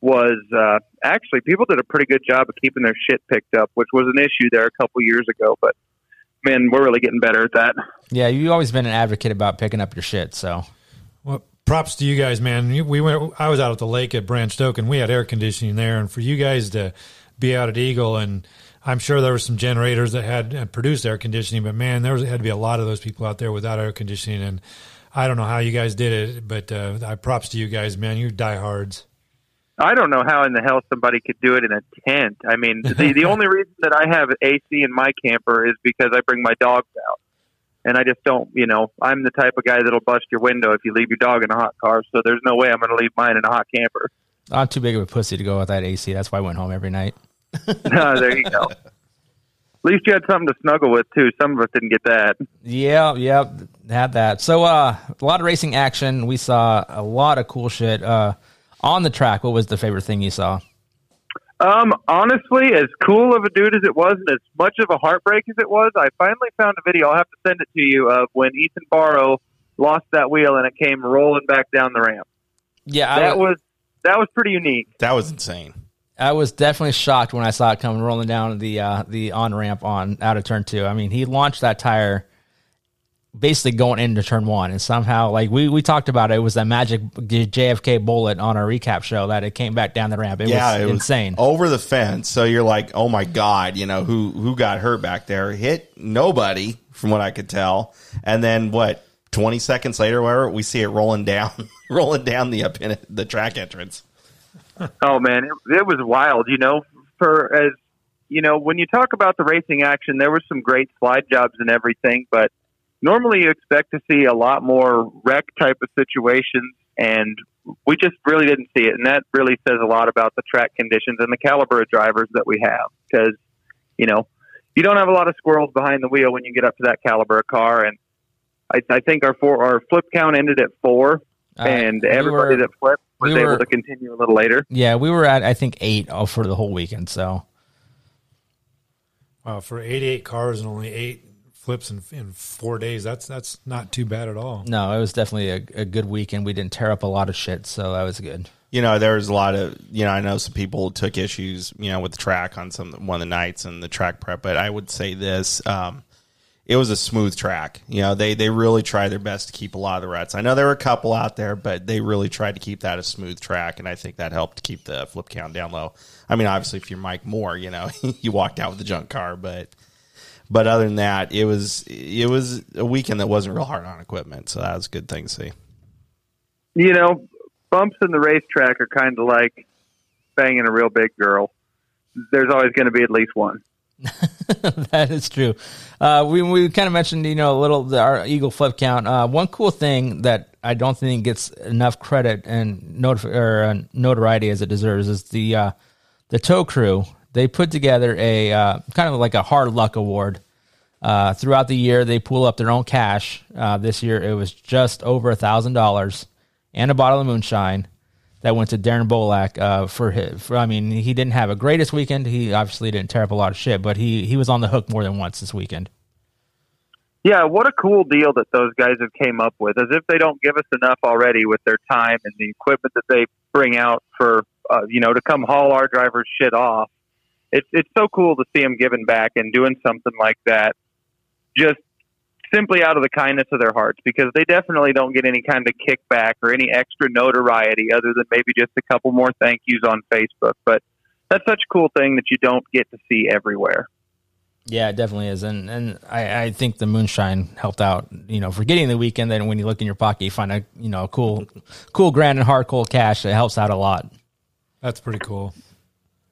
was uh, actually people did a pretty good job of keeping their shit picked up, which was an issue there a couple years ago. But man, we're really getting better at that. Yeah, you've always been an advocate about picking up your shit. So Well, props to you guys, man. We went. I was out at the lake at Branch Oak, and we had air conditioning there. And for you guys to be out at Eagle, and I'm sure there were some generators that had uh, produced air conditioning, but man, there was, had to be a lot of those people out there without air conditioning. And I don't know how you guys did it, but uh, I props to you guys, man. You diehards. I don't know how in the hell somebody could do it in a tent. I mean, the the *laughs* only reason that I have AC in my camper is because I bring my dogs out. And I just don't, you know, I'm the type of guy that'll bust your window if you leave your dog in a hot car. So there's no way I'm going to leave mine in a hot camper. I'm too big of a pussy to go with that AC. That's why I went home every night. *laughs* *laughs* no, there you go. At least you had something to snuggle with too. Some of us didn't get that. Yeah, yeah, had that. So uh, a lot of racing action. We saw a lot of cool shit uh, on the track. What was the favorite thing you saw? Um, honestly, as cool of a dude as it was, and as much of a heartbreak as it was, I finally found a video. I'll have to send it to you of when Ethan Barrow lost that wheel and it came rolling back down the ramp. Yeah, That I, was that was pretty unique. That was insane. I was definitely shocked when I saw it coming rolling down the uh, the on ramp on out of turn two. I mean, he launched that tire basically going into turn one, and somehow, like we, we talked about, it, it was that magic JFK bullet on our recap show that it came back down the ramp. It yeah, was it was insane. over the fence. So you're like, oh my god, you know who who got hurt back there? Hit nobody, from what I could tell. And then what? Twenty seconds later, whatever, we see it rolling down, *laughs* rolling down the up in the track entrance. Oh man, it, it was wild. You know, for as you know, when you talk about the racing action, there were some great slide jobs and everything, but normally you expect to see a lot more wreck type of situations, and we just really didn't see it, and that really says a lot about the track conditions and the caliber of drivers that we have. Because you know, you don't have a lot of squirrels behind the wheel when you get up to that caliber of car, and I, I think our four our flip count ended at four, Uh, and we everybody were- that flipped was we able were- to continue a little later. Yeah, we were at I think eight for the whole weekend. So Wow, for 88 cars and only eight flips in, in four days, that's that's not too bad at all. no, it was definitely a, a good weekend. We didn't tear up a lot of shit, so that was good. you know, there was a lot of, you know, I know some people took issues, you know, with the track on some one of the nights and the track prep, but I would say this, um, it was a smooth track. You know, they they really tried their best to keep a lot of the ruts. I know there were a couple out there, but they really tried to keep that a smooth track, and I think that helped keep the flip count down low. I mean, obviously, if you're Mike Moore, you know, *laughs* you walked out with a junk car, but but other than that, it was it was a weekend that wasn't real hard on equipment, so that was a good thing to see. you know, bumps in the racetrack are kind of like banging a real big girl. There's always going to be at least one. *laughs* that is true. Uh, we we kind of mentioned you know a little the, our eagle flip count. Uh, one cool thing that I don't think gets enough credit and notif- or uh, notoriety as it deserves is the uh, the tow crew. They put together a uh, kind of like a hard luck award. Uh, throughout the year, they pool up their own cash. Uh, this year, it was just over a thousand dollars and a bottle of moonshine that went to Darren Bolak uh, for his. For, I mean, he didn't have a greatest weekend. He obviously didn't tear up a lot of shit, but he he was on the hook more than once this weekend. Yeah, what a cool deal that those guys have came up with. As if they don't give us enough already with their time and the equipment that they bring out for uh, you know to come haul our drivers shit off. It's it's so cool to see them giving back and doing something like that. Just simply out of the kindness of their hearts because they definitely don't get any kind of kickback or any extra notoriety other than maybe just a couple more thank yous on Facebook. But that's such a cool thing that you don't get to see everywhere. Yeah, it definitely is, and and I, I think the moonshine helped out. You know, for getting the weekend. Then when you look in your pocket, you find a you know a cool, cool grand and hard cold cash. It helps out a lot. That's pretty cool.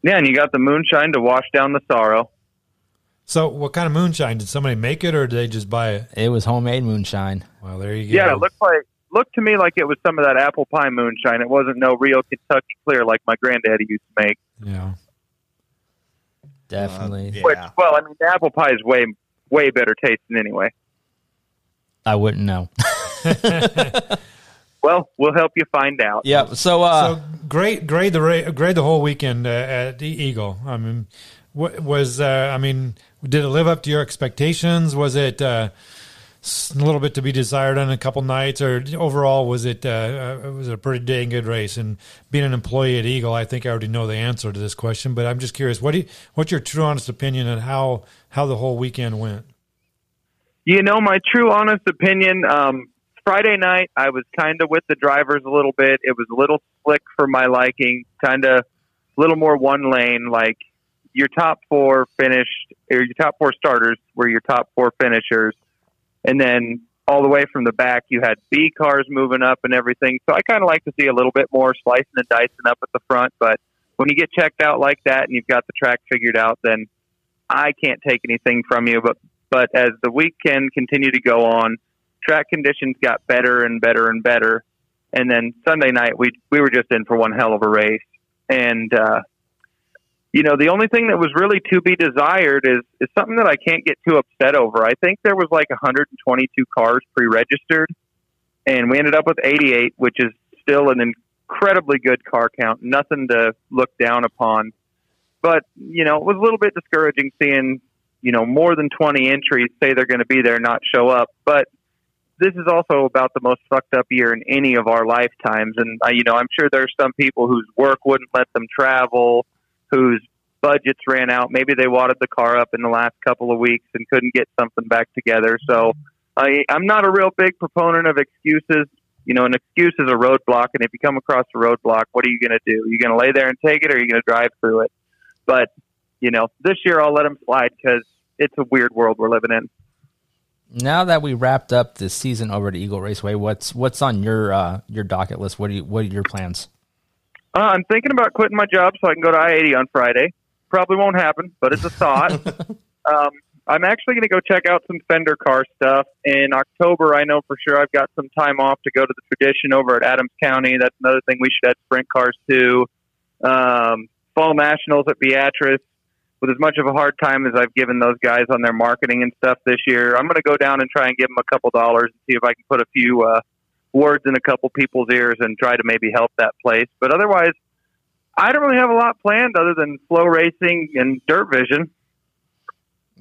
Yeah, and you got the moonshine to wash down the sorrow. So, what kind of moonshine did somebody make it, or did they just buy it? It was homemade moonshine. Well, there you go. Yeah, it looked like looked to me like it was some of that apple pie moonshine. It wasn't no real Kentucky clear like my granddaddy used to make. Yeah. Definitely. Uh, yeah. Which, well, I mean, the apple pie is way way better tasting anyway. I wouldn't know. *laughs* *laughs* Well, we'll help you find out. yeah. So, uh, so grade grade the ra- grade the whole weekend uh, at the Eagle. I mean, what was uh, I mean, did it live up to your expectations? Was it uh, s- a little bit to be desired on a couple nights, or overall was it uh, uh, was it a pretty dang good race? And being an employee at Eagle, I think I already know the answer to this question, but I'm just curious. What do you, what's your true honest opinion on how how the whole weekend went? You know, my true honest opinion, um, Friday night, I was kind of with the drivers a little bit. It was a little slick for my liking, kind of a little more one lane. Like your top four finished, or your top four starters were your top four finishers. And then all the way from the back, you had B cars moving up and everything. So I kind of like to see a little bit more slicing and dicing up at the front. But when you get checked out like that and you've got the track figured out, then I can't take anything from you. But but as the weekend continued to go on, track conditions got better and better and better. And then Sunday night, we we were just in for one hell of a race. And uh, you know, the only thing that was really to be desired is is something that I can't get too upset over. I think there was like 122 cars pre-registered, and we ended up with 88, which is still an incredibly good car count. Nothing to look down upon. But you know, it was a little bit discouraging seeing you know more than 20 entries say they're going to be there, not show up. But this is also about the most fucked up year in any of our lifetimes. And, uh, you know, I'm sure there's some people whose work wouldn't let them travel, whose budgets ran out. Maybe they wadded the car up in the last couple of weeks and couldn't get something back together. So I, I'm not a real big proponent of excuses. You know, an excuse is a roadblock. And if you come across a roadblock, what are you going to do? Are you going to lay there and take it or are you going to drive through it? But, you know, this year I'll let them slide because it's a weird world we're living in. Now that we wrapped up the season over at Eagle Raceway, what's what's on your uh, your docket list? What do you, what are your plans? Uh, I'm thinking about quitting my job so I can go to I-80 on Friday. Probably won't happen, but it's a thought. *laughs* um, I'm actually going to go check out some Fender car stuff. In October, I know for sure I've got some time off to go to the tradition over at Adams County. That's another thing we should add sprint cars to. Um, Fall Nationals at Beatrice. With as much of a hard time as I've given those guys on their marketing and stuff this year, I'm going to go down and try and give them a couple dollars and see if I can put a few uh, words in a couple people's ears and try to maybe help that place. But otherwise, I don't really have a lot planned other than FloRacing and DIRTVision.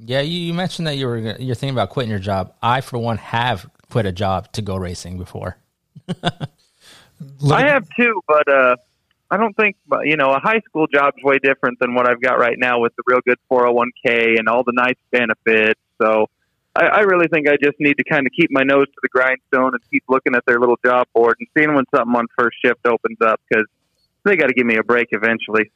Yeah, you, you mentioned that you were you're thinking about quitting your job. I, for one, have quit a job to go racing before. *laughs* I have too, but uh, I don't think you know a high school job's way different than what I've got right now with the real good 401k and all the nice benefits. So I, I really think I just need to kind of keep my nose to the grindstone and keep looking at their little job board and seeing when something on first shift opens up because they got to give me a break eventually.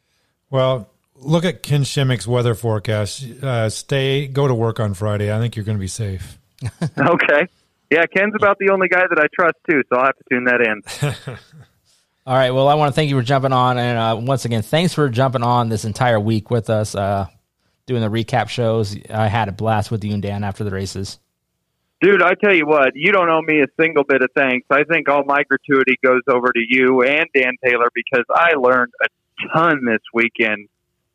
Well, look at Ken Shimmick's weather forecast. Uh, stay, go to work on Friday. I think you're going to be safe. *laughs* okay. Yeah, Ken's about the only guy that I trust too, so I'll have to tune that in. *laughs* All right. Well, I want to thank you for jumping on, and uh, once again, thanks for jumping on this entire week with us, uh, doing the recap shows. I had a blast with you and Dan after the races. Dude, I tell you what, you don't owe me a single bit of thanks. I think all my gratuity goes over to you and Dan Taylor because I learned a ton this weekend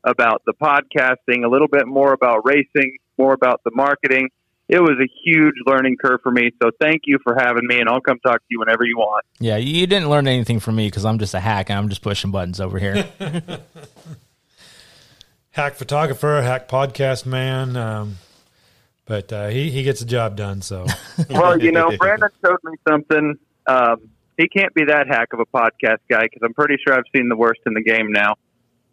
about the podcasting, a little bit more about racing, more about the marketing. It was a huge learning curve for me. So thank you for having me, and I'll come talk to you whenever you want. Yeah, you didn't learn anything from me because I'm just a hack and I'm just pushing buttons over here. *laughs* Hack photographer, hack podcast man. Um, but uh, he, he gets the job done. So *laughs* Well, you know, *laughs* Brandon showed me something. Um, he can't be that hack of a podcast guy because I'm pretty sure I've seen the worst in the game now.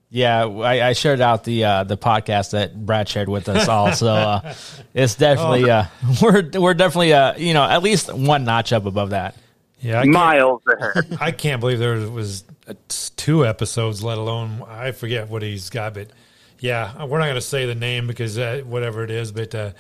Yeah, I, I shared out the uh, the podcast that Brad shared with us all, so uh, *laughs* it's definitely uh, *laughs* we're we're definitely uh, you know at least one notch up above that. Yeah, I Miles ahead. *laughs* I can't believe there was uh, two episodes, let alone I forget what he's got. But yeah, we're not going to say the name because uh, whatever it is. But uh,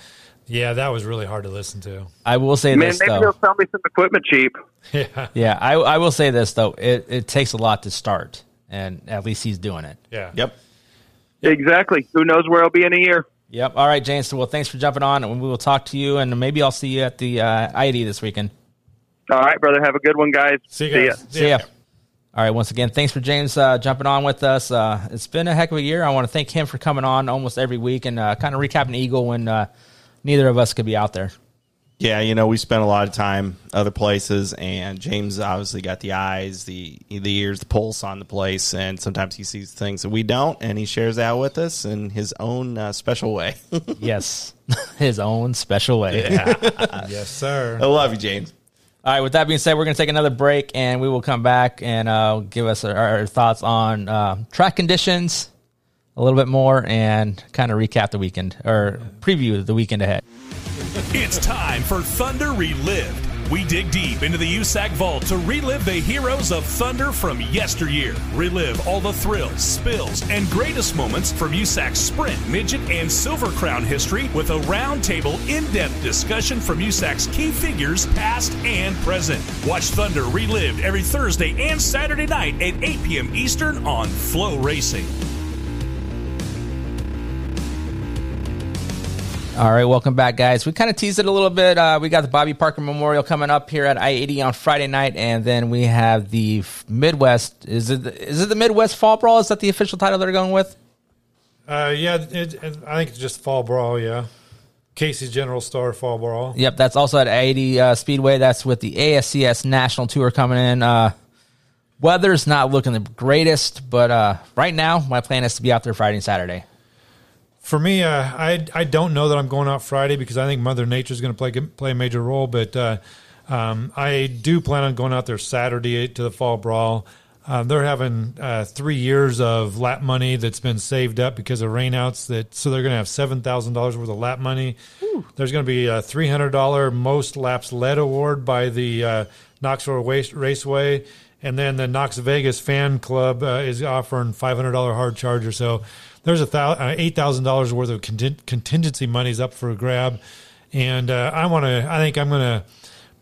yeah, that was really hard to listen to. I will say Man, this maybe though. he'll sell me some equipment cheap. Yeah, Yeah, I I will say this though. It it takes a lot to start, and at least he's doing it. yeah. Yep. Exactly. Who knows where I'll be in a year? Yep. All right, James. Well, thanks for jumping on, and we will talk to you, and maybe I'll see you at the uh, ID this weekend. All right, brother. Have a good one, guys. See you guys. See ya. All right. Once again, thanks for James uh, jumping on with us. Uh, it's been a heck of a year. I want to thank him for coming on almost every week and uh, kind of recapping Eagle when uh, neither of us could be out there. Yeah, you know, we spent a lot of time other places, and James obviously got the eyes, the the ears, the pulse on the place, and sometimes he sees things that we don't, and he shares that with us in his own uh, special way. *laughs* yes, his own special way. *laughs* Yes, sir. I love you, James. All right. With that being said, we're going to take another break, and we will come back and uh, give us our, our thoughts on uh, track conditions a little bit more, and kind of recap the weekend or preview the weekend ahead. It's time for Thunder Relived. We dig deep into the USAC vault to relive the heroes of Thunder from yesteryear. Relive all the thrills, spills, and greatest moments from USAC's sprint, midget, and silver crown history with a roundtable, in-depth discussion from USAC's key figures, past and present. Watch Thunder Relived every Thursday and Saturday night at 8 p.m. Eastern on FloRacing. All right, welcome back, guys. We kind of teased it a little bit. Uh, we got the Bobby Parker Memorial coming up here at I eighty on Friday night, and then we have the Midwest. Is it is it the Midwest Fall Brawl? Is that the official title they're going with? Uh, yeah, it, it, I think it's just fall brawl. Yeah, Casey's General Store fall brawl. Yep, that's also at I eighty uh, Speedway. That's with the ASCS National Tour coming in. Uh, weather's not looking the greatest, but uh, right now my plan is to be out there Friday and Saturday. For me, uh, I I don't know that I'm going out Friday because I think Mother Nature is going to play play a major role. But uh, um, I do plan on going out there Saturday to the fall brawl. Uh, they're having uh, three years of lap money that's been saved up because of rainouts. That so they're going to have seven thousand dollars worth of lap money. There's going to be a three hundred dollar most laps led award by the uh, Knoxville Raceway, and then the Knox Vegas Fan Club uh, is offering five hundred dollar hard charger. So there's a thou- uh, eight thousand dollars worth of contin- contingency monies up for a grab, and uh, I want to. I think I'm going to.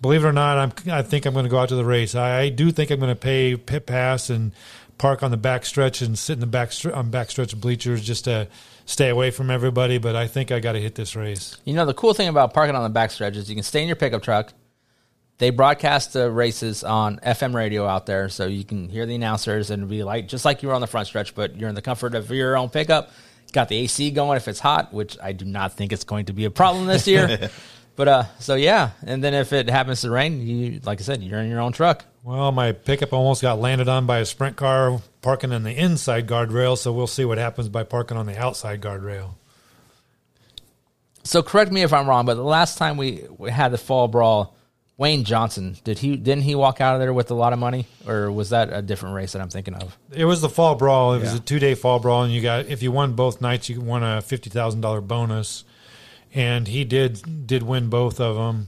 Believe it or not, I'm. I think I'm going to go out to the race. I, I do think I'm going to pay pit pass and park on the back stretch and sit in the back on back stretch bleachers just to stay away from everybody. But I think I got to hit this race. You know, the cool thing about parking on the backstretch is you can stay in your pickup truck. They broadcast the races on FM radio out there, so you can hear the announcers and be like, just like you were on the front stretch, but you're in the comfort of your own pickup. Got the AC going if it's hot, which I do not think it's going to be a problem this year. *laughs* but uh, so yeah, and then if it happens to rain, you like I said, you're in your own truck. Well, my pickup almost got landed on by a sprint car parking on the inside guardrail, so we'll see what happens by parking on the outside guardrail. So correct me if I'm wrong, but the last time we, we had the fall brawl, Wayne Johnson did he didn't he walk out of there with a lot of money, or was that a different race that I'm thinking of? It was the fall brawl. It was a two day fall brawl, and you got if you won both nights, you won a fifty thousand dollar bonus. And he did did win both of them,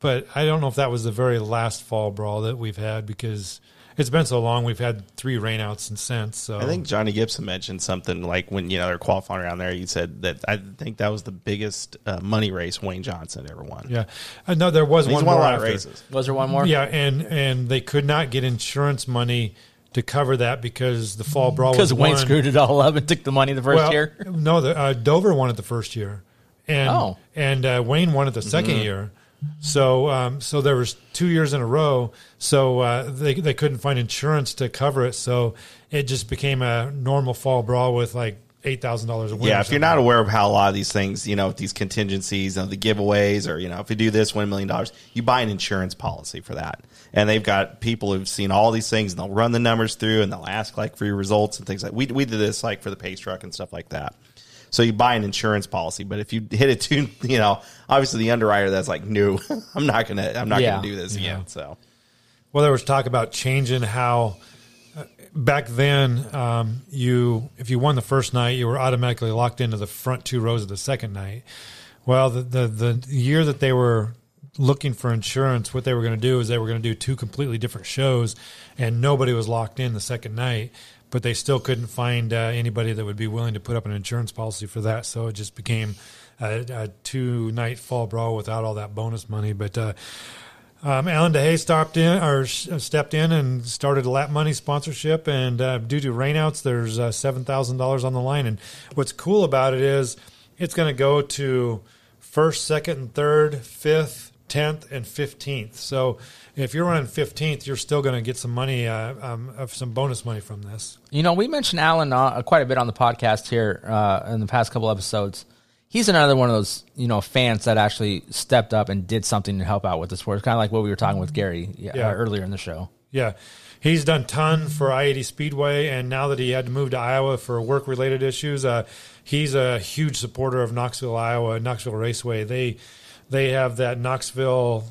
but I don't know if that was the very last fall brawl that we've had because it's been so long. We've had three rainouts and since. So I think Johnny Gibson mentioned something like when you know they're qualifying around there. He said that I think that was the biggest uh, money race Wayne Johnson ever won. yeah, I know there was He's one won a more lot of after. races. Was there one more? Yeah, and and they could not get insurance money to cover that because the fall brawl because Wayne won- screwed it all up and took the money the first well, year. No, the, uh, Dover won it the first year, and Oh. and uh, Wayne won it the 2nd Mm-hmm. year. So um, so there was two years in a row. So uh, they they couldn't find insurance to cover it. So it just became a normal fall brawl with like eight thousand dollars a win. Yeah, if you're not aware of how a lot of these things, you know, with these contingencies, know, the giveaways, or you know, if you do this, win a million dollars, you buy an insurance policy for that. And they've got people who've seen all these things, and they'll run the numbers through, and they'll ask like for your results and things like. We we did this like for the pace truck and stuff like that. So you buy an insurance policy, but if you hit it too, *laughs* you know, obviously the underwriter that's like, no, *laughs* I'm not gonna, I'm not Yeah. gonna do this again. So Well, there was talk about changing how uh, back then, um, you if you won the first night, you were automatically locked into the front two rows of the second night. Well, the the, the year that they were looking for insurance, what they were going to do is they were going to do two completely different shows, and nobody was locked in the second night. But they still couldn't find uh, anybody that would be willing to put up an insurance policy for that, so it just became a, a two night fall brawl without all that bonus money. But uh, um, Alan DeHay stopped in or stepped in and started a lap money sponsorship. And uh, due to rainouts, there's uh, seven thousand dollars on the line. And what's cool about it is it's going to go to first, second, and third, fifth, tenth, and fifteenth. So if you're running fifteenth, you're still going to get some money, uh, um, of some bonus money from this. You know, we mentioned Alan uh, quite a bit on the podcast here uh, in the past couple episodes he's another one of those you know fans that actually stepped up and did something to help out with the sport. It's Kind of like what we were talking with Gary yeah, Yeah. uh, earlier in the show. Yeah. He's done ton for I-80 Speedway, and now that he had to move to Iowa for work-related issues, uh, he's a huge supporter of Knoxville, Iowa, Knoxville Raceway. They they have that Knoxville,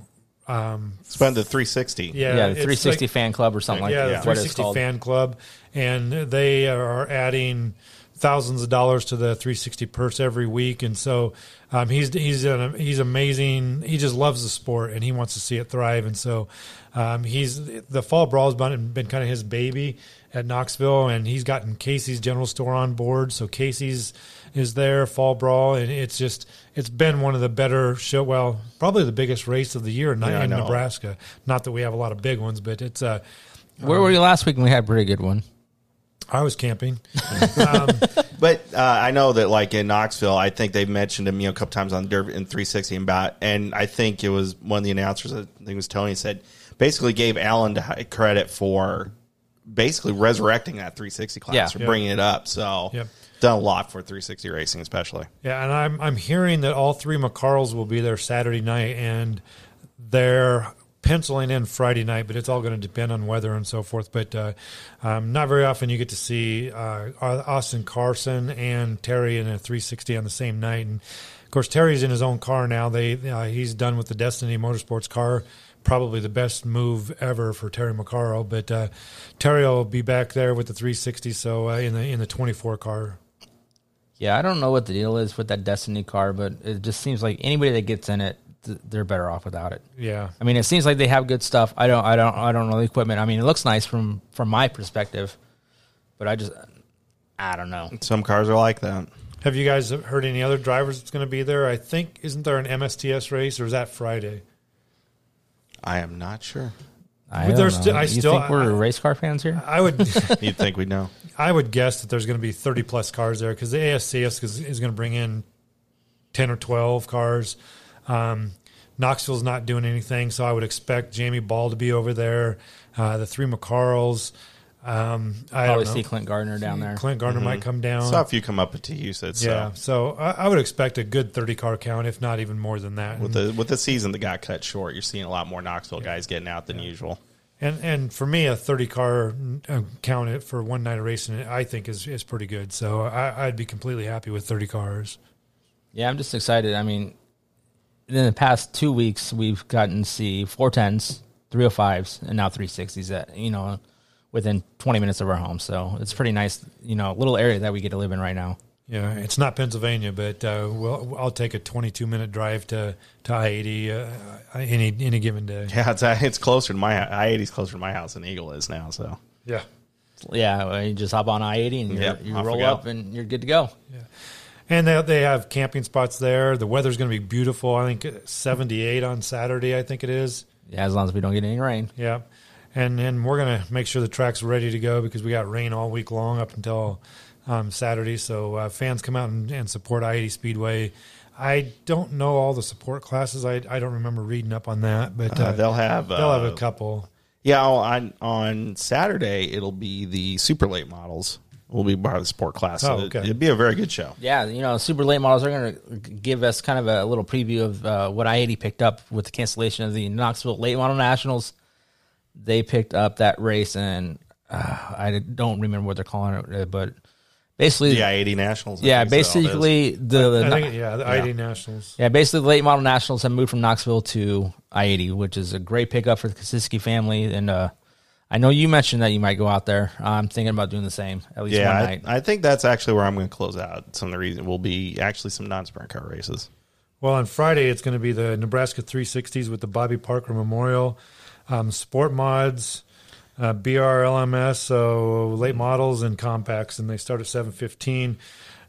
um, Spend the 360. yeah, Yeah, the 360 like- fan club or something like yeah, that. the 360 fan club, and they are adding thousands of dollars to the 360 purse every week, and so um, he's he's an, he's amazing. He just loves the sport, and he wants to see it thrive, and so um, he's the fall brawl has been, been kind of his baby at Knoxville, and he's gotten Casey's General Store on board, so Casey's is there fall brawl, and it's just it's been one of the better show. Well, probably the biggest race of the year in, Yeah, in. Nebraska. Not that we have a lot of big ones, but it's uh, Where were you last week? And we had a pretty good one. I was camping. *laughs* But uh, I know that, like in Knoxville, I think they've mentioned him, you know, a couple times on Derby in 360 and about, and I think it was one of the announcers. I think it was Tony said basically gave Allen credit for basically resurrecting that 360 class Yeah. or Yep. bringing it up. So Yep. Done a lot for 360 racing, especially. Yeah, and I'm I'm hearing that all three McCarls will be there Saturday night, and they're penciling in Friday night, but it's all going to depend on weather and so forth. But uh, um, not very often you get to see uh, Austin Carson and Terry in a 360 on the same night, and of course Terry's in his own car now. They uh, he's done with the Destiny Motorsports car. Probably the best move ever for Terry McCarl, but uh, Terry will be back there with the 360. So uh, in the in the 24 car, Yeah, I don't know what the deal is with that Destiny car, but it just seems like anybody that gets in it, th- they're better off without it. yeah, I mean, it seems like they have good stuff. I don't, I don't, I don't know the equipment. I mean, it looks nice from from my perspective, but I just, I don't know. Some cars are like that. Have you guys heard any other drivers that's going to be there? I think isn't there an MSTS race or is that Friday? I am not sure. I don't know. sti- I you still- think we're I- race car fans here? I would *laughs* You'd think we'd know. I would guess that there's going to be 30 plus cars there because the ASCS is, is going to bring in 10 or 12 cars. Um, Knoxville's not doing anything, so I would expect Jamie Ball to be over there. Uh, the three McCarls. Um, I Probably see. Clint Garner down there. Clint Garner might come down. Saw if you come up to Houston. So yeah, so I, I would expect a good 30 car count, if not even more than that. with the with the season that got cut short, you're seeing a lot more Knoxville guys getting out than usual. And and for me, a thirty car uh, count it for one night of racing, I think is is pretty good. So I, I'd be completely happy with thirty cars. Yeah, I'm just excited. I mean, in the past two weeks, we've gotten to see 410s, 305s, and now 360s at, you know, within 20 minutes of our home. So it's pretty nice, you know, little area that we get to live in right now. Yeah, it's not Pennsylvania, but uh, we'll, I'll take a twenty-two minute drive to to I eighty uh, any any given day. Yeah, it's it's closer to my I eighty is closer to my house than Eagle is now. So Yeah, Yeah, well, you just hop on I 80 and you're, Yep, you roll up and you're good to go. Yeah. and they they have camping spots there. The weather's going to be beautiful. I think seventy-eight on Saturday. I think it is. Yeah, as long as we don't get any rain. Yeah, and and we're gonna make sure the track's ready to go because we got rain all week long up until um, Saturday. So uh, fans come out and, and support I eighty Speedway. I don't know all the support classes. I I don't remember reading up on that, but uh, uh, they'll have they'll have uh, a couple. Yeah, on on Saturday it'll be the super late models. Will be part of the sport class. So Oh, okay. it, it'd be a very good show. Yeah, you know, super late models are going to give us kind of a little preview of uh, what I 80 picked up with the cancellation of the Knoxville Late Model Nationals. They picked up that race, and uh, I don't remember what they're calling it, uh, but basically, The I eighty nationals. I yeah, think is all it is. basically the, I the think yeah, the I eighty Nationals. Yeah, basically, the late model nationals have moved from Knoxville to I eighty, which is a great pickup for the Kosiski family, and uh, I know you mentioned that you might go out there. I'm thinking about doing the same at least Yeah, one I, night. I think that's actually where I'm going to close out. Some of the reason will be actually some non-sprint car races. Well, on Friday it's going to be the Nebraska 360s with the Bobby Parker Memorial, um, Sport Mods, uh, BRLMS, so late models and compacts, and they start at 7:15.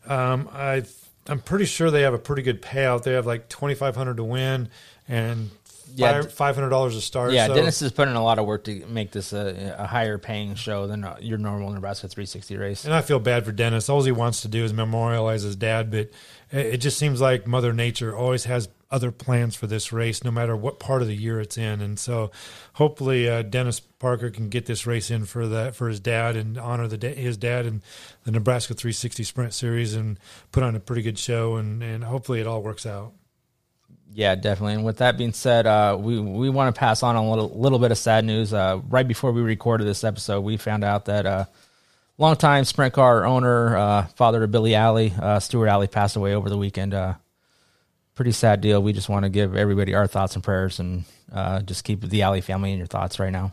Um, I I'm pretty sure they have a pretty good payout. They have like 2,500 to win and Yeah. five hundred dollars to start. yeah, so- Dennis is putting a lot of work to make this a, a higher paying show than your normal Nebraska 360 race. And I feel bad for Dennis. All he wants to do is memorialize his dad, but it just seems like Mother Nature always has other plans for this race, no matter what part of the year it's in. And so, hopefully, uh, Dennis Parker can get this race in for that for his dad and honor the his dad and the Nebraska 360 Sprint Series and put on a pretty good show. And and hopefully, it all works out. Yeah, definitely. And with that being said, uh, we we want to pass on a little little bit of sad news. Uh, right before we recorded this episode, we found out that uh, longtime sprint car owner, uh, father of Billy Alley, uh, Stuart Alley, passed away over the weekend. Uh, pretty sad deal. We just want to give everybody our thoughts and prayers, and uh, just keep the Alley family in your thoughts right now.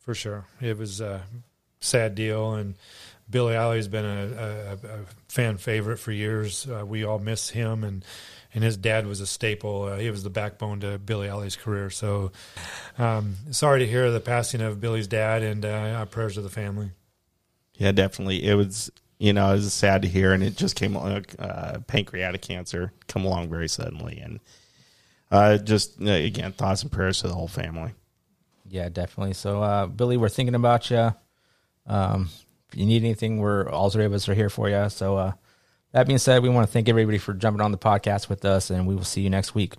For sure, it was a sad deal, and Billy Alley's been a, a, a fan favorite for years. Uh, we all miss him, and and his dad was a staple. Uh, he was the backbone to Billy Alley's career. So, um, sorry to hear the passing of Billy's dad, and uh, our prayers to the family. Yeah, definitely. It was, you know, it was sad to hear, and it just came along. Uh, pancreatic cancer come along very suddenly, and uh, just uh, again, thoughts and prayers to the whole family. Yeah, definitely. So, uh, Billy, we're thinking about you. Um, if you need anything, we're all three of us are here for you. So, uh, that being said, we want to thank everybody for jumping on the podcast with us, and we will see you next week.